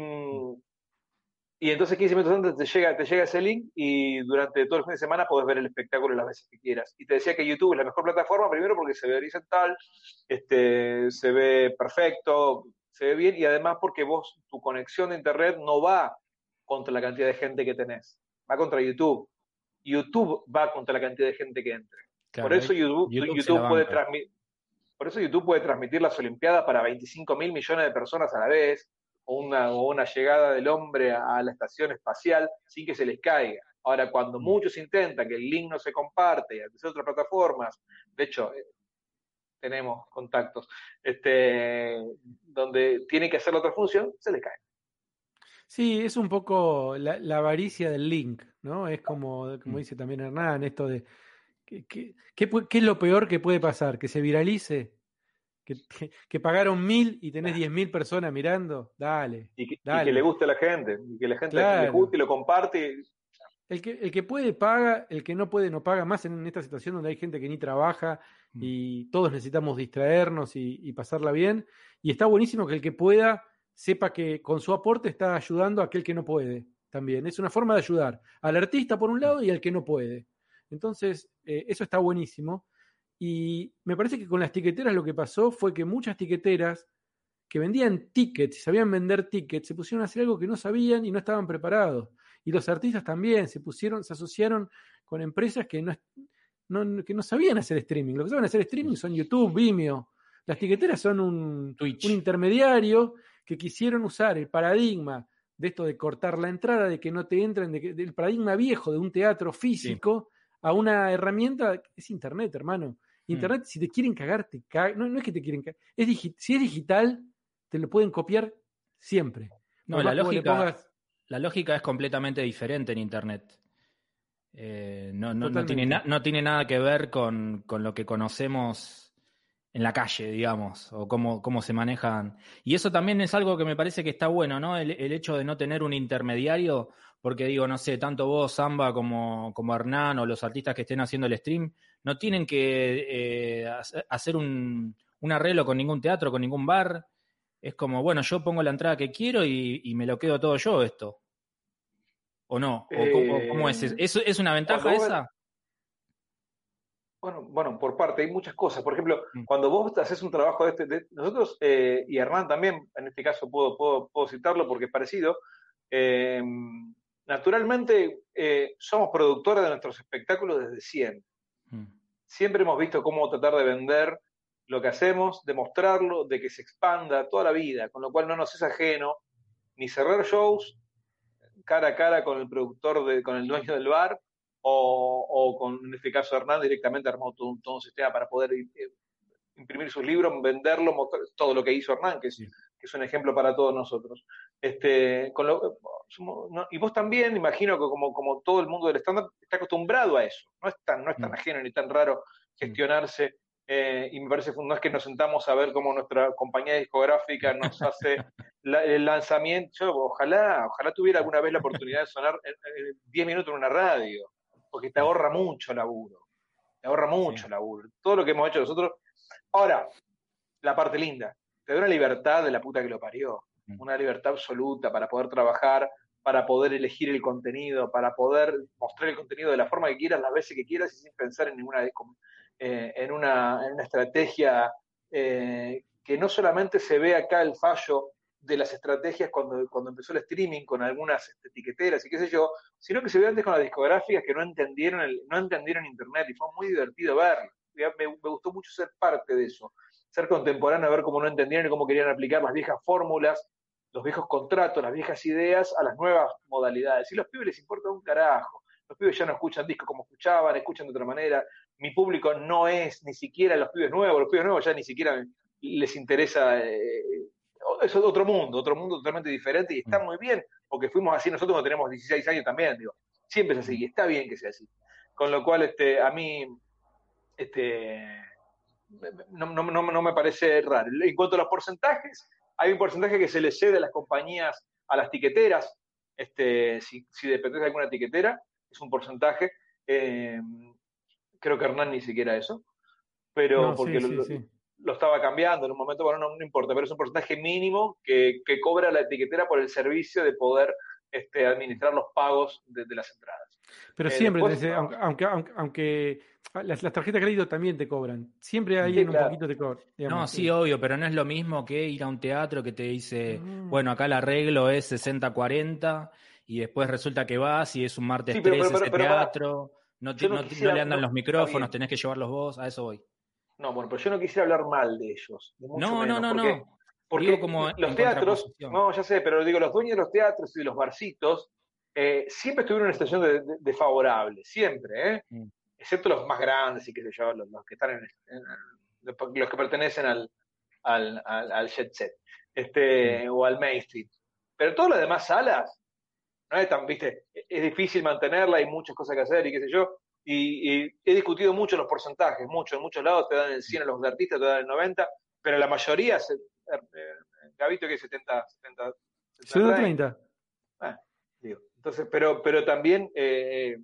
y entonces 15 minutos antes te llega, te llega ese link y durante todo el fin de semana puedes ver el espectáculo las veces que quieras. Y te decía que YouTube es la mejor plataforma, primero porque se ve horizontal, este, se ve perfecto, se ve bien y además porque vos, tu conexión de internet no va contra la cantidad de gente que tenés, va contra YouTube. YouTube va contra la cantidad de gente que entre. por eso YouTube, YouTube, puede transmitir. Por eso YouTube puede transmitir las Olimpiadas para 25 mil millones de personas a la vez, o una, una llegada del hombre a, la estación espacial sin que se les caiga. Ahora, cuando mm. muchos intentan que el link no se comparte y hacer otras plataformas, de hecho, eh, tenemos contactos, este, donde tiene que hacer la otra función, se les cae. Sí, es un poco la, avaricia del link, ¿no? Es como, como mm. dice también Hernán, esto de ¿qué, qué, qué, es lo peor que puede pasar? ¿Que se viralice? que, pagaron mil y tenés diez mil personas mirando, dale y, que, le guste a la gente, y que la gente le guste y lo comparte. El que, el que puede paga, el que no puede no paga, más en esta situación donde hay gente que ni trabaja mm. y todos necesitamos distraernos y, pasarla bien. Y está buenísimo que el que pueda sepa que con su aporte está ayudando a aquel que no puede también. Es una forma de ayudar al artista por un lado y al que no puede. Entonces, eh, eso está buenísimo. Y me parece que con las tiqueteras lo que pasó fue que muchas tiqueteras que vendían tickets sabían vender tickets se pusieron a hacer algo que no sabían y no estaban preparados. Y los artistas también se pusieron, se asociaron con empresas que no, no, que no sabían hacer streaming. Lo que saben hacer streaming son YouTube, Vimeo. Las tiqueteras son un, un intermediario que quisieron usar el paradigma de esto de cortar la entrada, de que no te entren, de del paradigma viejo de un teatro físico a una herramienta, es Internet, hermano. Mm. Internet, si te quieren cagar, te cagan. No, es que te quieren cagar. Es si es digital, te lo pueden copiar siempre. No, la lógica, la lógica es completamente diferente en Internet. Eh, no, no, tiene no, tiene nada que ver con, con, lo que conocemos en la calle, digamos, o cómo, cómo se manejan. Y eso también es algo que me parece que está bueno, ¿no? El, hecho de no tener un intermediario, porque digo, no sé, tanto vos, Samba, como, como Hernán o los artistas que estén haciendo el stream, no tienen que eh, hacer un, un, arreglo con ningún teatro, con ningún bar. Es como, bueno, yo pongo la entrada que quiero y, me lo quedo todo yo esto. ¿O no? ¿O cómo, es? ¿Es, ¿Es una ventaja esa? Bueno, bueno, por parte, hay muchas cosas. Por ejemplo, mm. cuando vos haces un trabajo de este, nosotros, eh, y Hernán también, en este caso puedo, puedo, citarlo porque es parecido, eh, naturalmente eh, somos productores de nuestros espectáculos desde siempre. Mm. Siempre hemos visto cómo tratar de vender lo que hacemos, de mostrarlo, de que se expanda toda la vida, con lo cual no nos es ajeno ni cerrar shows cara a cara con el productor, de, con el dueño del bar, o, con, en este caso, Hernán directamente armó todo, un sistema para poder eh, imprimir sus libros, venderlo, todo lo que hizo Hernán, que es, que es un ejemplo para todos nosotros. Este, con lo, y vos también, imagino que como, como todo el mundo del stand-up está acostumbrado a eso, no es tan, no es tan mm. ajeno ni tan raro gestionarse. Eh, y me parece no es que nos sentamos a ver cómo nuestra compañía discográfica nos hace el lanzamiento. ojalá, ojalá tuviera alguna vez la oportunidad de sonar 10 minutos en una radio porque te ahorra mucho laburo. Te ahorra mucho laburo. Todo lo que hemos hecho nosotros. Ahora, la parte linda, te da una libertad de la puta que lo parió. Una libertad absoluta para poder trabajar, para poder elegir el contenido, para poder mostrar el contenido de la forma que quieras, las veces que quieras y sin pensar en ninguna eh, en, una, en una estrategia eh, que no solamente se ve acá el fallo de las estrategias cuando, cuando empezó el streaming con algunas este, etiqueteras y qué sé yo, sino que se ve antes con las discográficas que no entendieron el, no entendieron internet y fue muy divertido verlo. Me, gustó mucho ser parte de eso, ser contemporáneo, ver cómo no entendieron y cómo querían aplicar las viejas fórmulas, los viejos contratos, las viejas ideas a las nuevas modalidades. Y a los pibes les importa un carajo. Los pibes ya no escuchan discos como escuchaban, escuchan de otra manera. Mi público no es ni siquiera los pibes nuevos, los pibes nuevos ya ni siquiera les interesa eh, es otro mundo, otro mundo totalmente diferente y está mm. muy bien, porque fuimos así nosotros cuando tenemos 16 años también, digo, siempre es así y está bien que sea así. Con lo cual, este, a mí, este, no, no, me parece raro. En cuanto a los porcentajes, hay un porcentaje que se le cede a las compañías, a las tiqueteras, este, si, si dependes de alguna tiquetera, es un porcentaje. Eh, creo que Hernán ni siquiera eso, pero porque lo estaba cambiando en un momento, bueno, no, importa, pero es un porcentaje mínimo que, cobra la etiquetera por el servicio de poder este, administrar los pagos de, las entradas. Pero eh, siempre, aunque, aunque, aunque, las, tarjetas de crédito también te cobran, siempre hay un poquito de cobran. No, sí, obvio, pero no es lo mismo que ir a un teatro que te dice, mm. bueno, acá el arreglo es 60-40 y después resulta que vas y es un martes 3 ese teatro, no, no, le andan los micrófonos, tenés que llevarlos vos, a eso voy. No, bueno, pero yo no quisiera hablar mal de ellos. no, no, no, no. Porque como los teatros, no, ya sé, pero digo, los dueños de los teatros y de los barcitos eh, siempre estuvieron en una situación desfavorable, siempre, ¿eh? Mm. excepto los más grandes y qué sé yo, los, que están en, los que pertenecen al, al, al, jet set, este, mm. o al Main Street. Pero todas las demás salas, no es tan, viste, es difícil mantenerla, hay muchas cosas que hacer y qué sé yo, y, he discutido mucho los porcentajes, mucho, en muchos lados te dan el 100 a los artistas, te dan el 90, pero la mayoría, se, eh, Gabito que es 70, 70, 70 30. Ah, digo. Entonces, pero, pero también eh,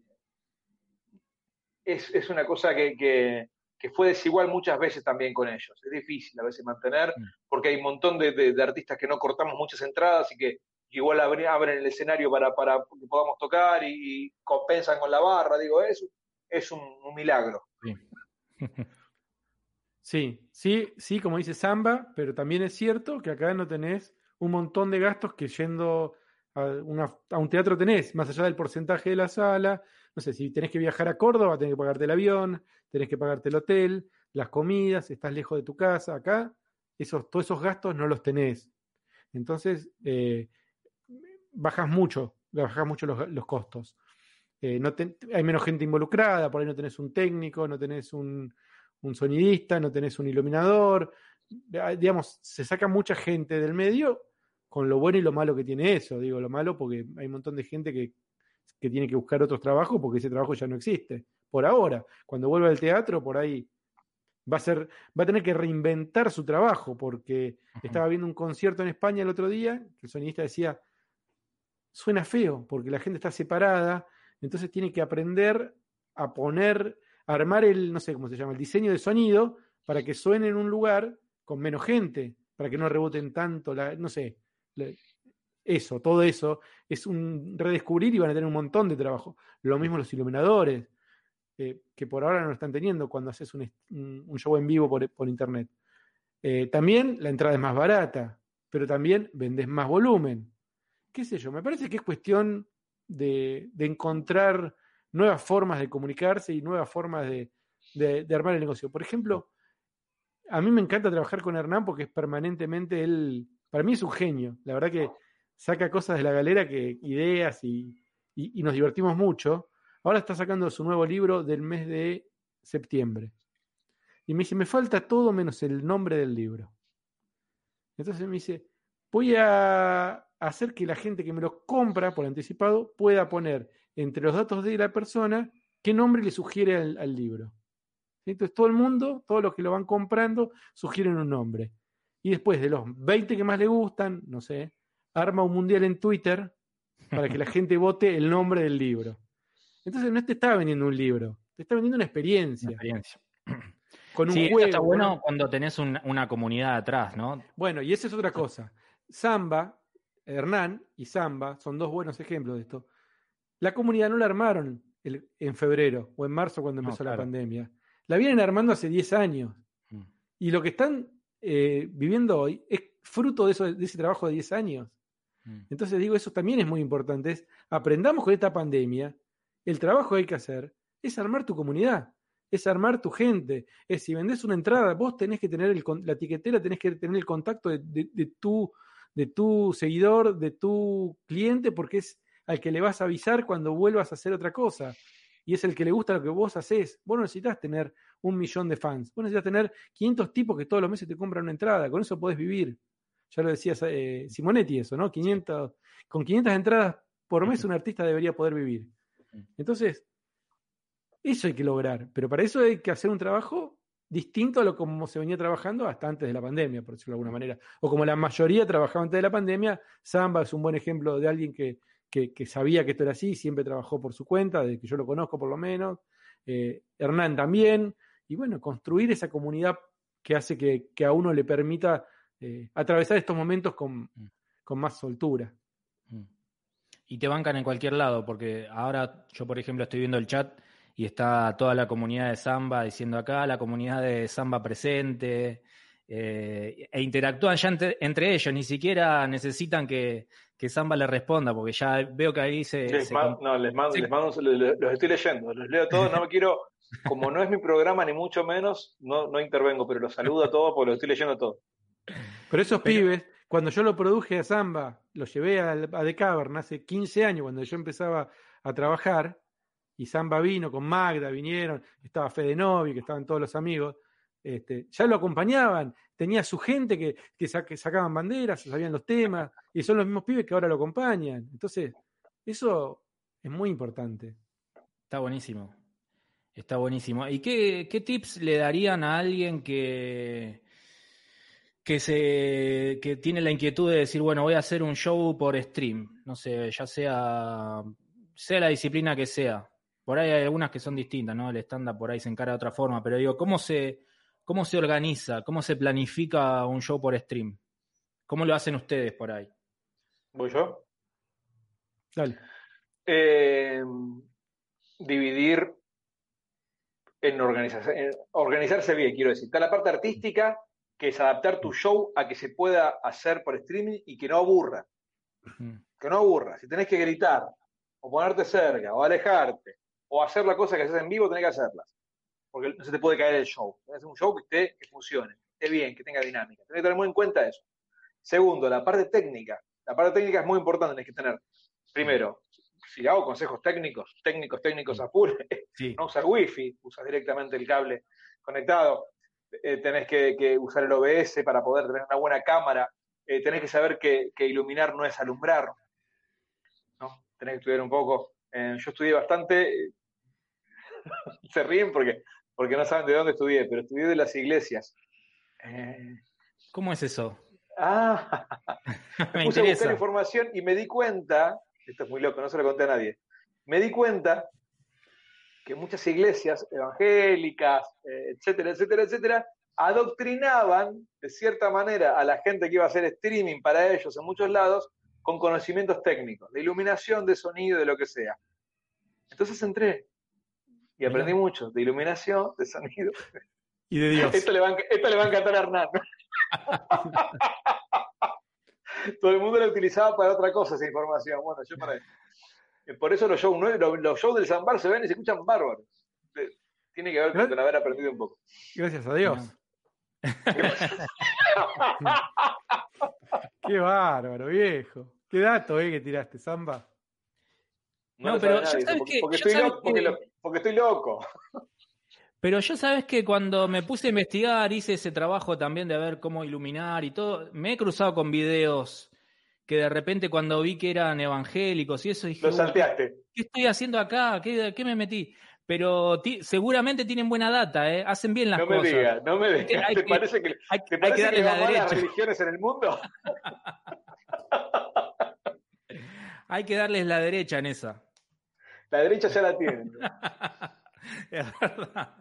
es, es, una cosa que, que, que, fue desigual muchas veces también con ellos. Es difícil a veces mantener, mm. porque hay un montón de, de, artistas que no cortamos muchas entradas y que igual abren, el escenario para, para que podamos tocar y, compensan con la barra, digo, eso es un, milagro. Sí. sí, sí, como dice Samba, pero también es cierto que acá no tenés un montón de gastos que yendo a, un teatro tenés, más allá del porcentaje de la sala, no sé, si tenés que viajar a Córdoba, tenés que pagarte el avión, tenés que pagarte el hotel, las comidas, estás lejos de tu casa, acá, esos, todos esos gastos no los tenés. Entonces, eh, bajas mucho, bajas mucho los costos. Eh, no hay menos gente involucrada, por ahí no tenés un técnico, no tenés un, sonidista, no tenés un iluminador, digamos, se saca mucha gente del medio con lo bueno y lo malo que tiene eso, digo lo malo porque hay un montón de gente que, que tiene que buscar otros trabajos porque ese trabajo ya no existe, por ahora, cuando vuelva al teatro, por ahí Va a, ser, va a tener que reinventar su trabajo porque estaba viendo un concierto en España el otro día, que el sonidista decía, suena feo porque la gente está separada, entonces tiene que aprender a poner, a armar el, no sé cómo se llama, el diseño de sonido para que suene en un lugar con menos gente, para que no reboten tanto, la, no sé, eso, todo eso es un redescubrir y van a tener un montón de trabajo. Lo mismo los iluminadores, eh, que por ahora no están teniendo cuando haces un, show en vivo por, por internet. Eh, también la entrada es más barata, pero también vendes más volumen. ¿Qué sé yo? Me parece que es cuestión de, encontrar nuevas formas de comunicarse y nuevas formas de, armar el negocio. Por ejemplo, a mí me encanta trabajar con Hernán porque es permanentemente él, para mí es un genio. La verdad que saca cosas de la galera, que ideas y, y nos divertimos mucho. Ahora está sacando su nuevo libro del mes de septiembre. Y me dice, me falta todo menos el nombre del libro. Entonces me dice, voy a hacer que la gente que me lo compra por anticipado pueda poner entre los datos de la persona qué nombre le sugiere al, al libro. Entonces todo el mundo, todos los que lo van comprando, sugieren un nombre. Y después de los 20 que más le gustan, no sé, arma un mundial en Twitter para que la gente vote el nombre del libro. Entonces no te está vendiendo un libro, te está vendiendo una experiencia. Una experiencia. Con un sí, juego. está bueno cuando tenés un, una comunidad atrás, ¿no? Bueno, y esa es otra cosa. Samba, Hernán y Samba son dos buenos ejemplos de esto. La comunidad no la armaron el, en febrero o en marzo cuando empezó no, claro. la pandemia. La vienen armando hace 10 años. Mm. Y lo que están eh, viviendo hoy es fruto de, eso, de ese trabajo de 10 años. Mm. Entonces digo, eso también es muy importante. Es, aprendamos con esta pandemia el trabajo que hay que hacer es armar tu comunidad, es armar tu gente. Es si vendés una entrada, vos tenés que tener el, la etiquetera, tenés que tener el contacto de, de, de, tu, de tu seguidor, de tu cliente, porque es al que le vas a avisar cuando vuelvas a hacer otra cosa. Y es el que le gusta lo que vos haces. Vos no necesitas tener un millón de fans. Vos necesitas tener 500 tipos que todos los meses te compran una entrada. Con eso podés vivir. Ya lo decía eh, Simonetti eso, ¿no? 500, con 500 entradas por mes un artista debería poder vivir. Entonces, eso hay que lograr, pero para eso hay que hacer un trabajo distinto a lo como se venía trabajando hasta antes de la pandemia, por decirlo de alguna manera. O como la mayoría trabajaba antes de la pandemia, Samba es un buen ejemplo de alguien que, que, que sabía que esto era así, siempre trabajó por su cuenta, desde que yo lo conozco por lo menos. Eh, Hernán también. Y bueno, construir esa comunidad que hace que, que a uno le permita eh, atravesar estos momentos con, con más soltura. Y te bancan en cualquier lado, porque ahora yo, por ejemplo, estoy viendo el chat y está toda la comunidad de Samba diciendo acá, la comunidad de Samba presente, eh, e interactúan ya entre, entre, ellos, ni siquiera necesitan que, que, Samba le responda, porque ya veo que ahí se... Les se no, les mando, se, les mando, los estoy leyendo, los leo todos, no me quiero, como no es mi programa ni mucho menos, no, no intervengo, pero los saludo a todos porque los estoy leyendo todos. Pero esos pero, pibes, cuando yo lo produje a Samba, lo llevé a, a The Cavern hace 15 años, cuando yo empezaba a trabajar, y Samba vino con Magda, vinieron, estaba Fede Novi, que estaban todos los amigos, este, ya lo acompañaban, tenía su gente que, que, sa que, sacaban banderas, sabían los temas, y son los mismos pibes que ahora lo acompañan. Entonces, eso es muy importante. Está buenísimo. Está buenísimo. ¿Y qué, qué tips le darían a alguien que, que se que tiene la inquietud de decir, bueno, voy a hacer un show por stream, no sé, ya sea sea la disciplina que sea. Por ahí hay algunas que son distintas, ¿no? El estándar por ahí se encara de otra forma, pero digo, ¿cómo se cómo se organiza, cómo se planifica un show por stream? ¿Cómo lo hacen ustedes por ahí? ¿Voy yo? Dale. Eh, dividir en, organización, en organizarse bien, quiero decir. Está la parte artística, que es adaptar tu show a que se pueda hacer por streaming y que no aburra. Que no aburra. Si tenés que gritar, o ponerte cerca, o alejarte, o hacer la cosa que haces en vivo, tenés que hacerlas. Porque no se te puede caer el show. Tenés que hacer un show que esté, que funcione, que esté bien, que tenga dinámica. Tenés que tener muy en cuenta eso. Segundo, la parte técnica. La parte técnica es muy importante, tenés que tener, primero, si hago consejos técnicos, técnicos, técnicos a full, sí. no usar wifi, usas directamente el cable conectado eh, tenés que, que, usar el OBS para poder tener una buena cámara, eh, tenés que saber que, que, iluminar no es alumbrar, ¿no? Tenés que estudiar un poco. Eh, yo estudié bastante, se ríen porque porque no saben de dónde estudié, pero estudié de las iglesias. Eh, ¿Cómo es eso? Ah, me, puse a buscar información y me di cuenta, esto es muy loco, no se lo conté a nadie, me di cuenta que muchas iglesias evangélicas, eh, etcétera, etcétera, etcétera, adoctrinaban de cierta manera a la gente que iba a hacer streaming para ellos en muchos lados con conocimientos técnicos, de iluminación, de sonido, de lo que sea. Entonces entré y aprendí mucho de iluminación, de sonido. Y de Dios. Esto le va, esto le va a encantar a Hernán. Todo el mundo la utilizaba para otra cosa esa información. Bueno, yo para eh, Por eso los shows, los, shows del Zambar se ven y se escuchan bárbaros. Tiene que ver con haber aprendido un poco. Gracias a Dios. Qué bárbaro, viejo. Qué dato, eh, que tiraste, Zamba. No, pero ya sabes porque, que, estoy loco, porque, estoy loco. Pero yo sabes que cuando me puse a investigar, hice ese trabajo también de ver cómo iluminar y todo, me he cruzado con videos que de repente cuando vi que eran evangélicos y eso dije, Lo salteaste. ¿qué estoy haciendo acá? ¿Qué, qué me metí? Pero seguramente tienen buena data, ¿eh? hacen bien las no cosas. Me digas, no me digas, ¿Te parece que, hay, ¿te parece que, darle la derecha. las religiones en el mundo? hay que darles la derecha en esa. La derecha ya la tienen. es verdad.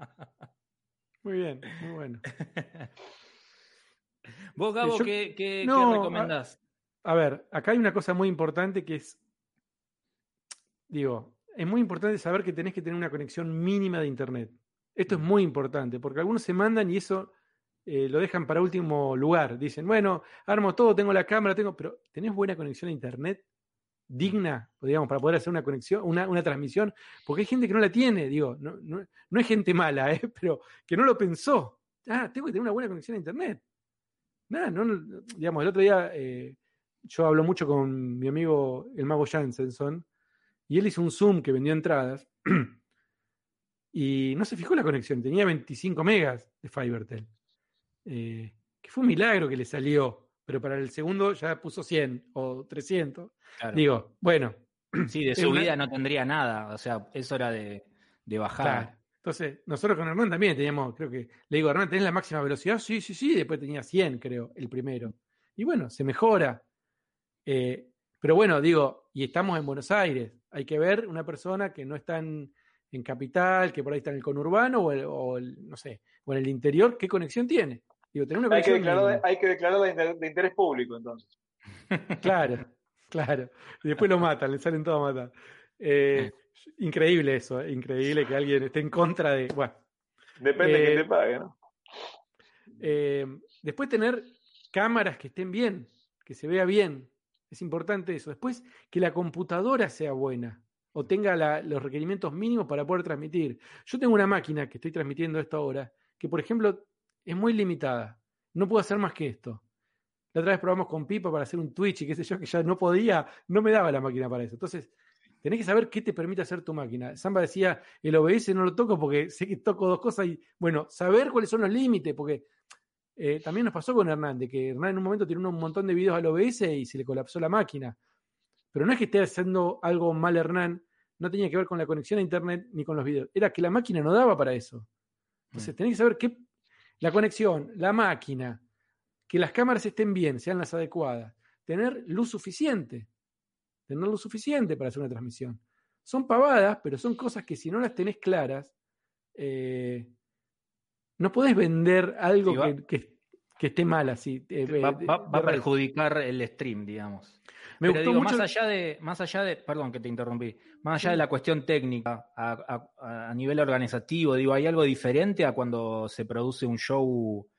Muy bien, muy bueno. Vos, Gabo, ¿qué, qué, ¿qué recomendás? A ver, acá hay una cosa muy importante que es, digo, es muy importante saber que tenés que tener una conexión mínima de Internet. Esto es muy importante, porque algunos se mandan y eso eh, lo dejan para último lugar. Dicen, bueno, armo todo, tengo la cámara, tengo, pero ¿tenés buena conexión a Internet? Digna, digamos, para poder hacer una conexión, una, una transmisión, porque hay gente que no la tiene, digo, no, no, no es gente mala, ¿eh? pero que no lo pensó. Ah, tengo que tener una buena conexión a Internet. Nada, no, digamos, el otro día eh, yo hablo mucho con mi amigo el mago Jansenson y él hizo un Zoom que vendió entradas y no se fijó la conexión, tenía 25 megas de FiberTel. Eh, que fue un milagro que le salió, pero para el segundo ya puso 100 o 300. Digo, bueno. Sí, de subida no tendría nada, o sea, eso era de, de bajar. Entonces, nosotros con Hernán también teníamos, creo que, le digo, Hernán, ¿tenés la máxima velocidad? Sí, sí, sí, después tenía 100, creo, el primero. Y bueno, se mejora. Eh, pero bueno, digo, y estamos en Buenos Aires, hay que ver una persona que no está en, capital, que por ahí está en el conurbano o, no sé, o en el interior, ¿qué conexión tiene? Digo, tener una hay, que declarar, hay que declarar de, interés público entonces. Claro, claro. Y después lo matan, le salen todo a matar. Eh, increíble eso, eh, increíble que alguien esté en contra de. Bueno. Depende de quién te pague, ¿no? después tener cámaras que estén bien, que se vea bien, es importante eso. Después, que la computadora sea buena o tenga los requerimientos mínimos para poder transmitir. Yo tengo una máquina que estoy transmitiendo esto ahora, que por ejemplo es muy limitada. No puedo hacer más que esto. La otra vez probamos con Pipa para hacer un Twitch y qué sé yo, que ya no podía, no me daba la máquina para eso. Entonces, tenés que saber qué te permite hacer tu máquina. Samba decía, el OBS no lo toco porque sé que toco dos cosas y, bueno, saber cuáles son los límites, porque eh, también nos pasó con Hernández, que Hernán en un momento tiene un montón de videos al OBS y se le colapsó la máquina. Pero no es que esté haciendo algo mal Hernán, no tenía que ver con la conexión a internet ni con los videos, era que la máquina no daba para eso. Entonces, mm. tenés que saber qué, la conexión, la máquina, que las cámaras estén bien, sean las adecuadas, tener luz suficiente, tener luz suficiente para hacer una transmisión. Son pavadas, pero son cosas que si no las tenés claras, eh, no podés vender algo que, esté mal así. Eh, va, a perjudicar el stream, digamos. Me gustó mucho... más allá de, más allá de, perdón que te interrumpí, más allá de la cuestión técnica, a, nivel organizativo, digo, ¿hay algo diferente a cuando se produce un show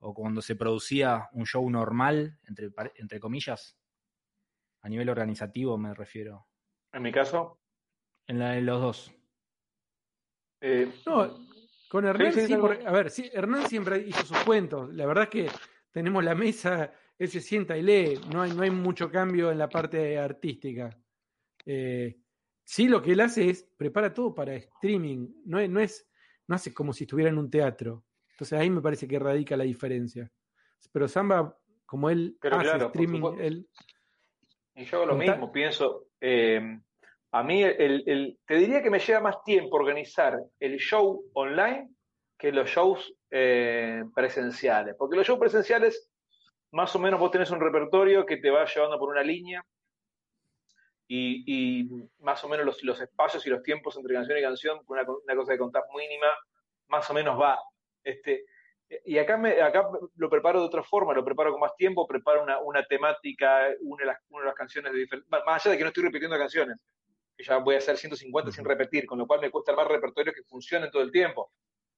o cuando se producía un show normal, entre, entre comillas? A nivel organizativo me refiero. ¿En mi caso? En la de los dos. Eh, no, con Hernán, sí, a ver, sí, Hernán siempre hizo sus cuentos. La verdad es que tenemos la mesa, él se sienta y lee. No hay, no hay mucho cambio en la parte artística. Eh, sí, lo que él hace es prepara todo para streaming. No es, no es, no hace como si estuviera en un teatro. Entonces ahí me parece que radica la diferencia. Pero Samba, como él hace streaming, él. Y yo hago lo mismo, pienso. Eh, a mí el, te diría que me lleva más tiempo organizar el show online que los shows eh, presenciales. Porque los shows presenciales, más o menos vos tenés un repertorio que te va llevando por una línea y, más o menos los, los, espacios y los tiempos entre canción y canción, una, cosa de contar mínima, más o menos va. Este, y acá, me, acá lo preparo de otra forma, lo preparo con más tiempo, preparo una, una temática, una de, las, una de las canciones de diferentes. Más allá de que no estoy repitiendo canciones, que ya voy a hacer 150 sin repetir, con lo cual me cuesta armar repertorios que funcionen todo el tiempo.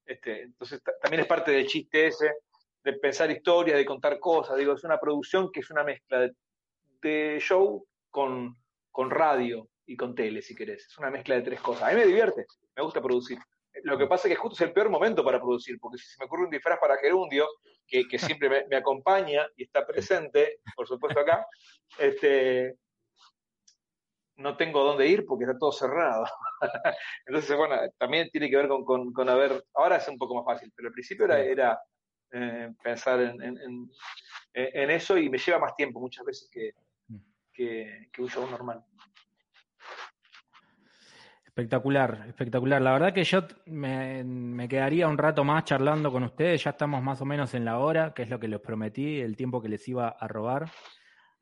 Este, entonces también es parte del chiste ese, de pensar historias, de contar cosas. Digo, es una producción que es una mezcla de, de show con, con radio y con tele, si querés. Es una mezcla de tres cosas. A mí me divierte, me gusta producir. Lo que pasa es que justo es el peor momento para producir, porque si se me ocurre un disfraz para Gerundio, que, que siempre me, me, acompaña y está presente, por supuesto acá, este, no tengo dónde ir porque está todo cerrado. Entonces, bueno, también tiene que ver con, con, con, haber, ahora es un poco más fácil, pero al principio era, era eh, pensar en, en, en, eso y me lleva más tiempo muchas veces que, que, que un show normal. Espectacular, espectacular. La verdad que yo me, me, quedaría un rato más charlando con ustedes. Ya estamos más o menos en la hora, que es lo que les prometí, el tiempo que les iba a robar.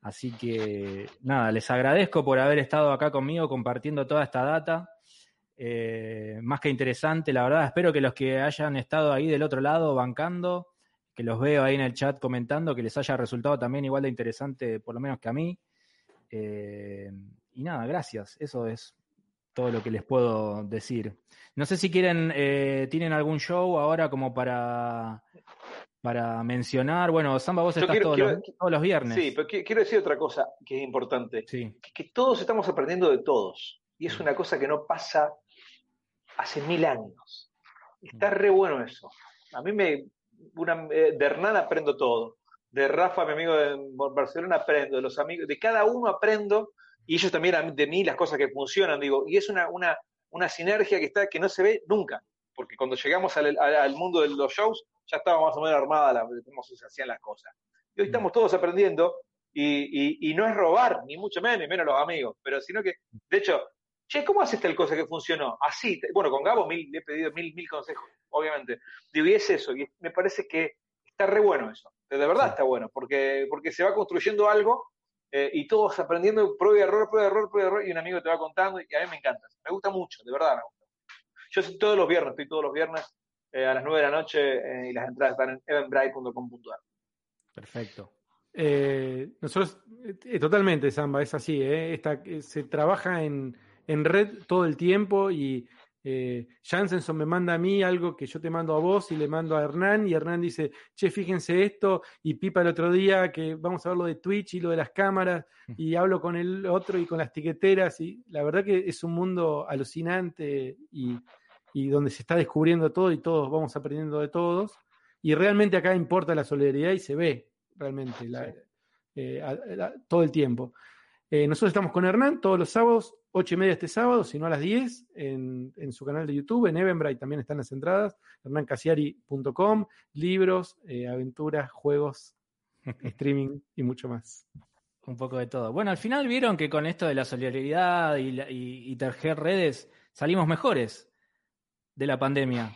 Así que nada, les agradezco por haber estado acá conmigo compartiendo toda esta data. Eh, más que interesante, la verdad. Espero que los que hayan estado ahí del otro lado bancando, que los veo ahí en el chat comentando, que les haya resultado también igual de interesante, por lo menos que a mí. Eh, y nada, gracias. Eso es todo lo que les puedo decir. No sé si quieren, eh, tienen algún show ahora como para, para mencionar. Bueno, Samba, vos estás quiero, todos, quiero, los, todos, los, viernes. Sí, pero quiero decir otra cosa que es importante. Sí. Que, que, todos estamos aprendiendo de todos. Y es una cosa que no pasa hace mil años. Está re bueno eso. A mí me, una, eh, de Hernán aprendo todo. De Rafa, mi amigo de Barcelona, aprendo. De los amigos, de cada uno aprendo y ellos también de mí las cosas que funcionan, digo, y es una, una, una sinergia que, está, que no se ve nunca, porque cuando llegamos al, al mundo de los shows ya estaba más o menos armada la, cómo se hacían las cosas. Y hoy estamos todos aprendiendo, y, y, y, no es robar, ni mucho menos, ni menos los amigos, pero sino que, de hecho, che, ¿cómo haces tal cosa que funcionó? Así, bueno, con Gabo mil, le he pedido mil, mil consejos, obviamente. Digo, y es eso, y me parece que está re bueno eso, de verdad está bueno, porque, porque se va construyendo algo eh, y todos aprendiendo prueba y error, prueba y error, prueba y error, y un amigo te va contando, y a mí me encanta. Me gusta mucho, de verdad me gusta. Yo estoy todos los viernes, estoy todos los viernes eh, a las 9 de la noche eh, y las entradas están en evenbright.com.ar. Perfecto. Eh, nosotros, totalmente, Samba, es así, Esta, se trabaja en, en red todo el tiempo y eh, Jansenson me manda a mí algo que yo te mando a vos y le mando a Hernán y Hernán dice, che, fíjense esto y Pipa el otro día que vamos a ver lo de Twitch y lo de las cámaras y hablo con el otro y con las tiqueteras y la verdad que es un mundo alucinante y, y donde se está descubriendo todo y todos vamos aprendiendo de todos y realmente acá importa la solidaridad y se ve realmente la, eh, a, a, todo el tiempo. Eh, nosotros estamos con Hernán todos los sábados, 8 y media este sábado, si no a las 10, en, en su canal de YouTube, en Eventbrite también están las entradas, hernancasiari.com, libros, eh, aventuras, juegos, streaming y mucho más. Un poco de todo. Bueno, al final vieron que con esto de la solidaridad y, la, y, y tejer redes salimos mejores de la pandemia.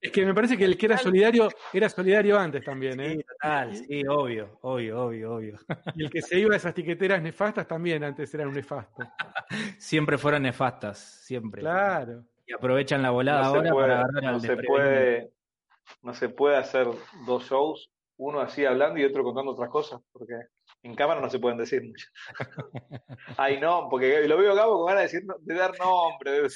Es que me parece que el que era solidario era solidario antes también, ¿eh? Sí, total, sí, obvio, obvio, obvio, obvio. Y el que se iba a esas tiqueteras nefastas también antes era un nefasto. Siempre fueron nefastas, siempre. Claro. Y aprovechan la volada no ahora puede, para agarrar no al se puede No se puede hacer dos shows, uno así hablando y otro contando otras cosas, porque en cámara no se pueden decir mucho. Ay, no, porque lo veo Gabo con ganas de, decir, de dar nombre.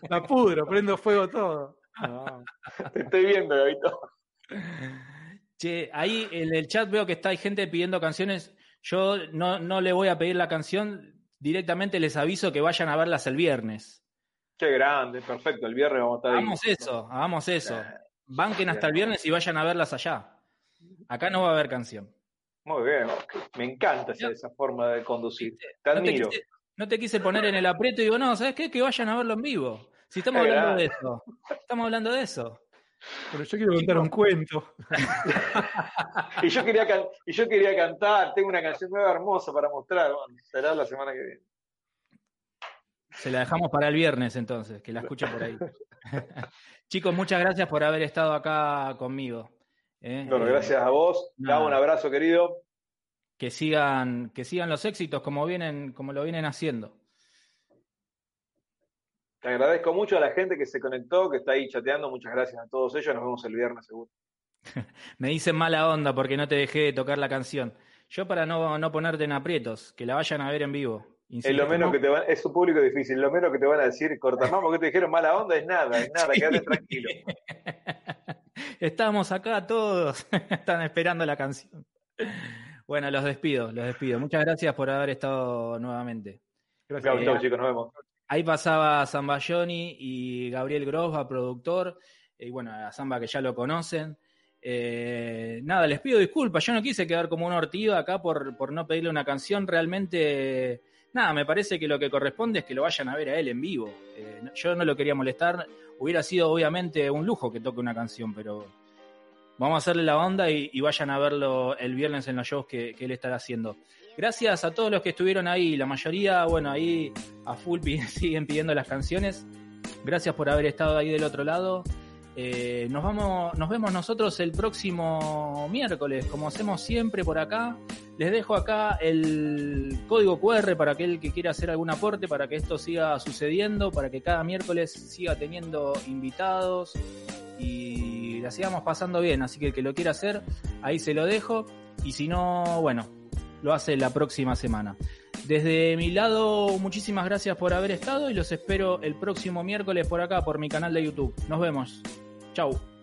La pudro, prendo fuego todo. No. Te estoy viendo, Gabito. Che, ahí en el chat veo que está hay gente pidiendo canciones. Yo no, no le voy a pedir la canción, directamente les aviso que vayan a verlas el viernes. Qué grande, perfecto. El viernes vamos a estar Hagamos ahí. eso, hagamos eso. Banquen hasta el viernes y vayan a verlas allá. Acá no va a haber canción. Muy bien, me encanta esa, esa forma de conducir. Te admiro. No te, quise, no te quise poner en el aprieto y digo, no, ¿sabes qué? Que vayan a verlo en vivo. Si estamos hablando de eso. Estamos hablando de eso. Pero yo quiero contar un cuento. y, yo quería y yo quería cantar, tengo una canción nueva hermosa para mostrar. Bueno, será la semana que viene. Se la dejamos para el viernes entonces, que la escuchen por ahí. Chicos, muchas gracias por haber estado acá conmigo. ¿Eh? Bueno, gracias a vos. Damos un abrazo, querido. Que sigan, que sigan los éxitos como vienen, como lo vienen haciendo. Te agradezco mucho a la gente que se conectó, que está ahí chateando. Muchas gracias a todos ellos. Nos vemos el viernes seguro. Me dicen mala onda porque no te dejé tocar la canción. Yo para no, no ponerte en aprietos, que la vayan a ver en vivo. es lo menos que te van, es un público difícil, lo menos que te van a decir, cortamamos que te dijeron mala onda, es nada, es nada, quédate tranquilo. Estamos acá todos, están esperando la canción. Bueno, los despido, los despido. Muchas gracias por haber estado nuevamente. Gracias, eh, chicos, nos vemos. Ahí pasaba Zambayoni y Gabriel Grosva, productor, y bueno, a Zamba que ya lo conocen. Eh, nada, les pido disculpas, yo no quise quedar como un ortigo acá por, por no pedirle una canción, realmente, nada, me parece que lo que corresponde es que lo vayan a ver a él en vivo. Eh, yo no lo quería molestar, hubiera sido obviamente un lujo que toque una canción, pero vamos a hacerle la onda y, vayan a verlo el viernes en los shows que, él estará haciendo. Gracias a todos los que estuvieron ahí, la mayoría, bueno, ahí a full siguen pidiendo las canciones. Gracias por haber estado ahí del otro lado. Eh, nos, vamos, nos vemos nosotros el próximo miércoles, como hacemos siempre por acá. Les dejo acá el código QR para aquel que quiera hacer algún aporte, para que esto siga sucediendo, para que cada miércoles siga teniendo invitados y la sigamos pasando bien. Así que el que lo quiera hacer, ahí se lo dejo. Y si no, bueno, lo hace la próxima semana. Desde mi lado, muchísimas gracias por haber estado y los espero el próximo miércoles por acá, por mi canal de YouTube. Nos vemos. Chau.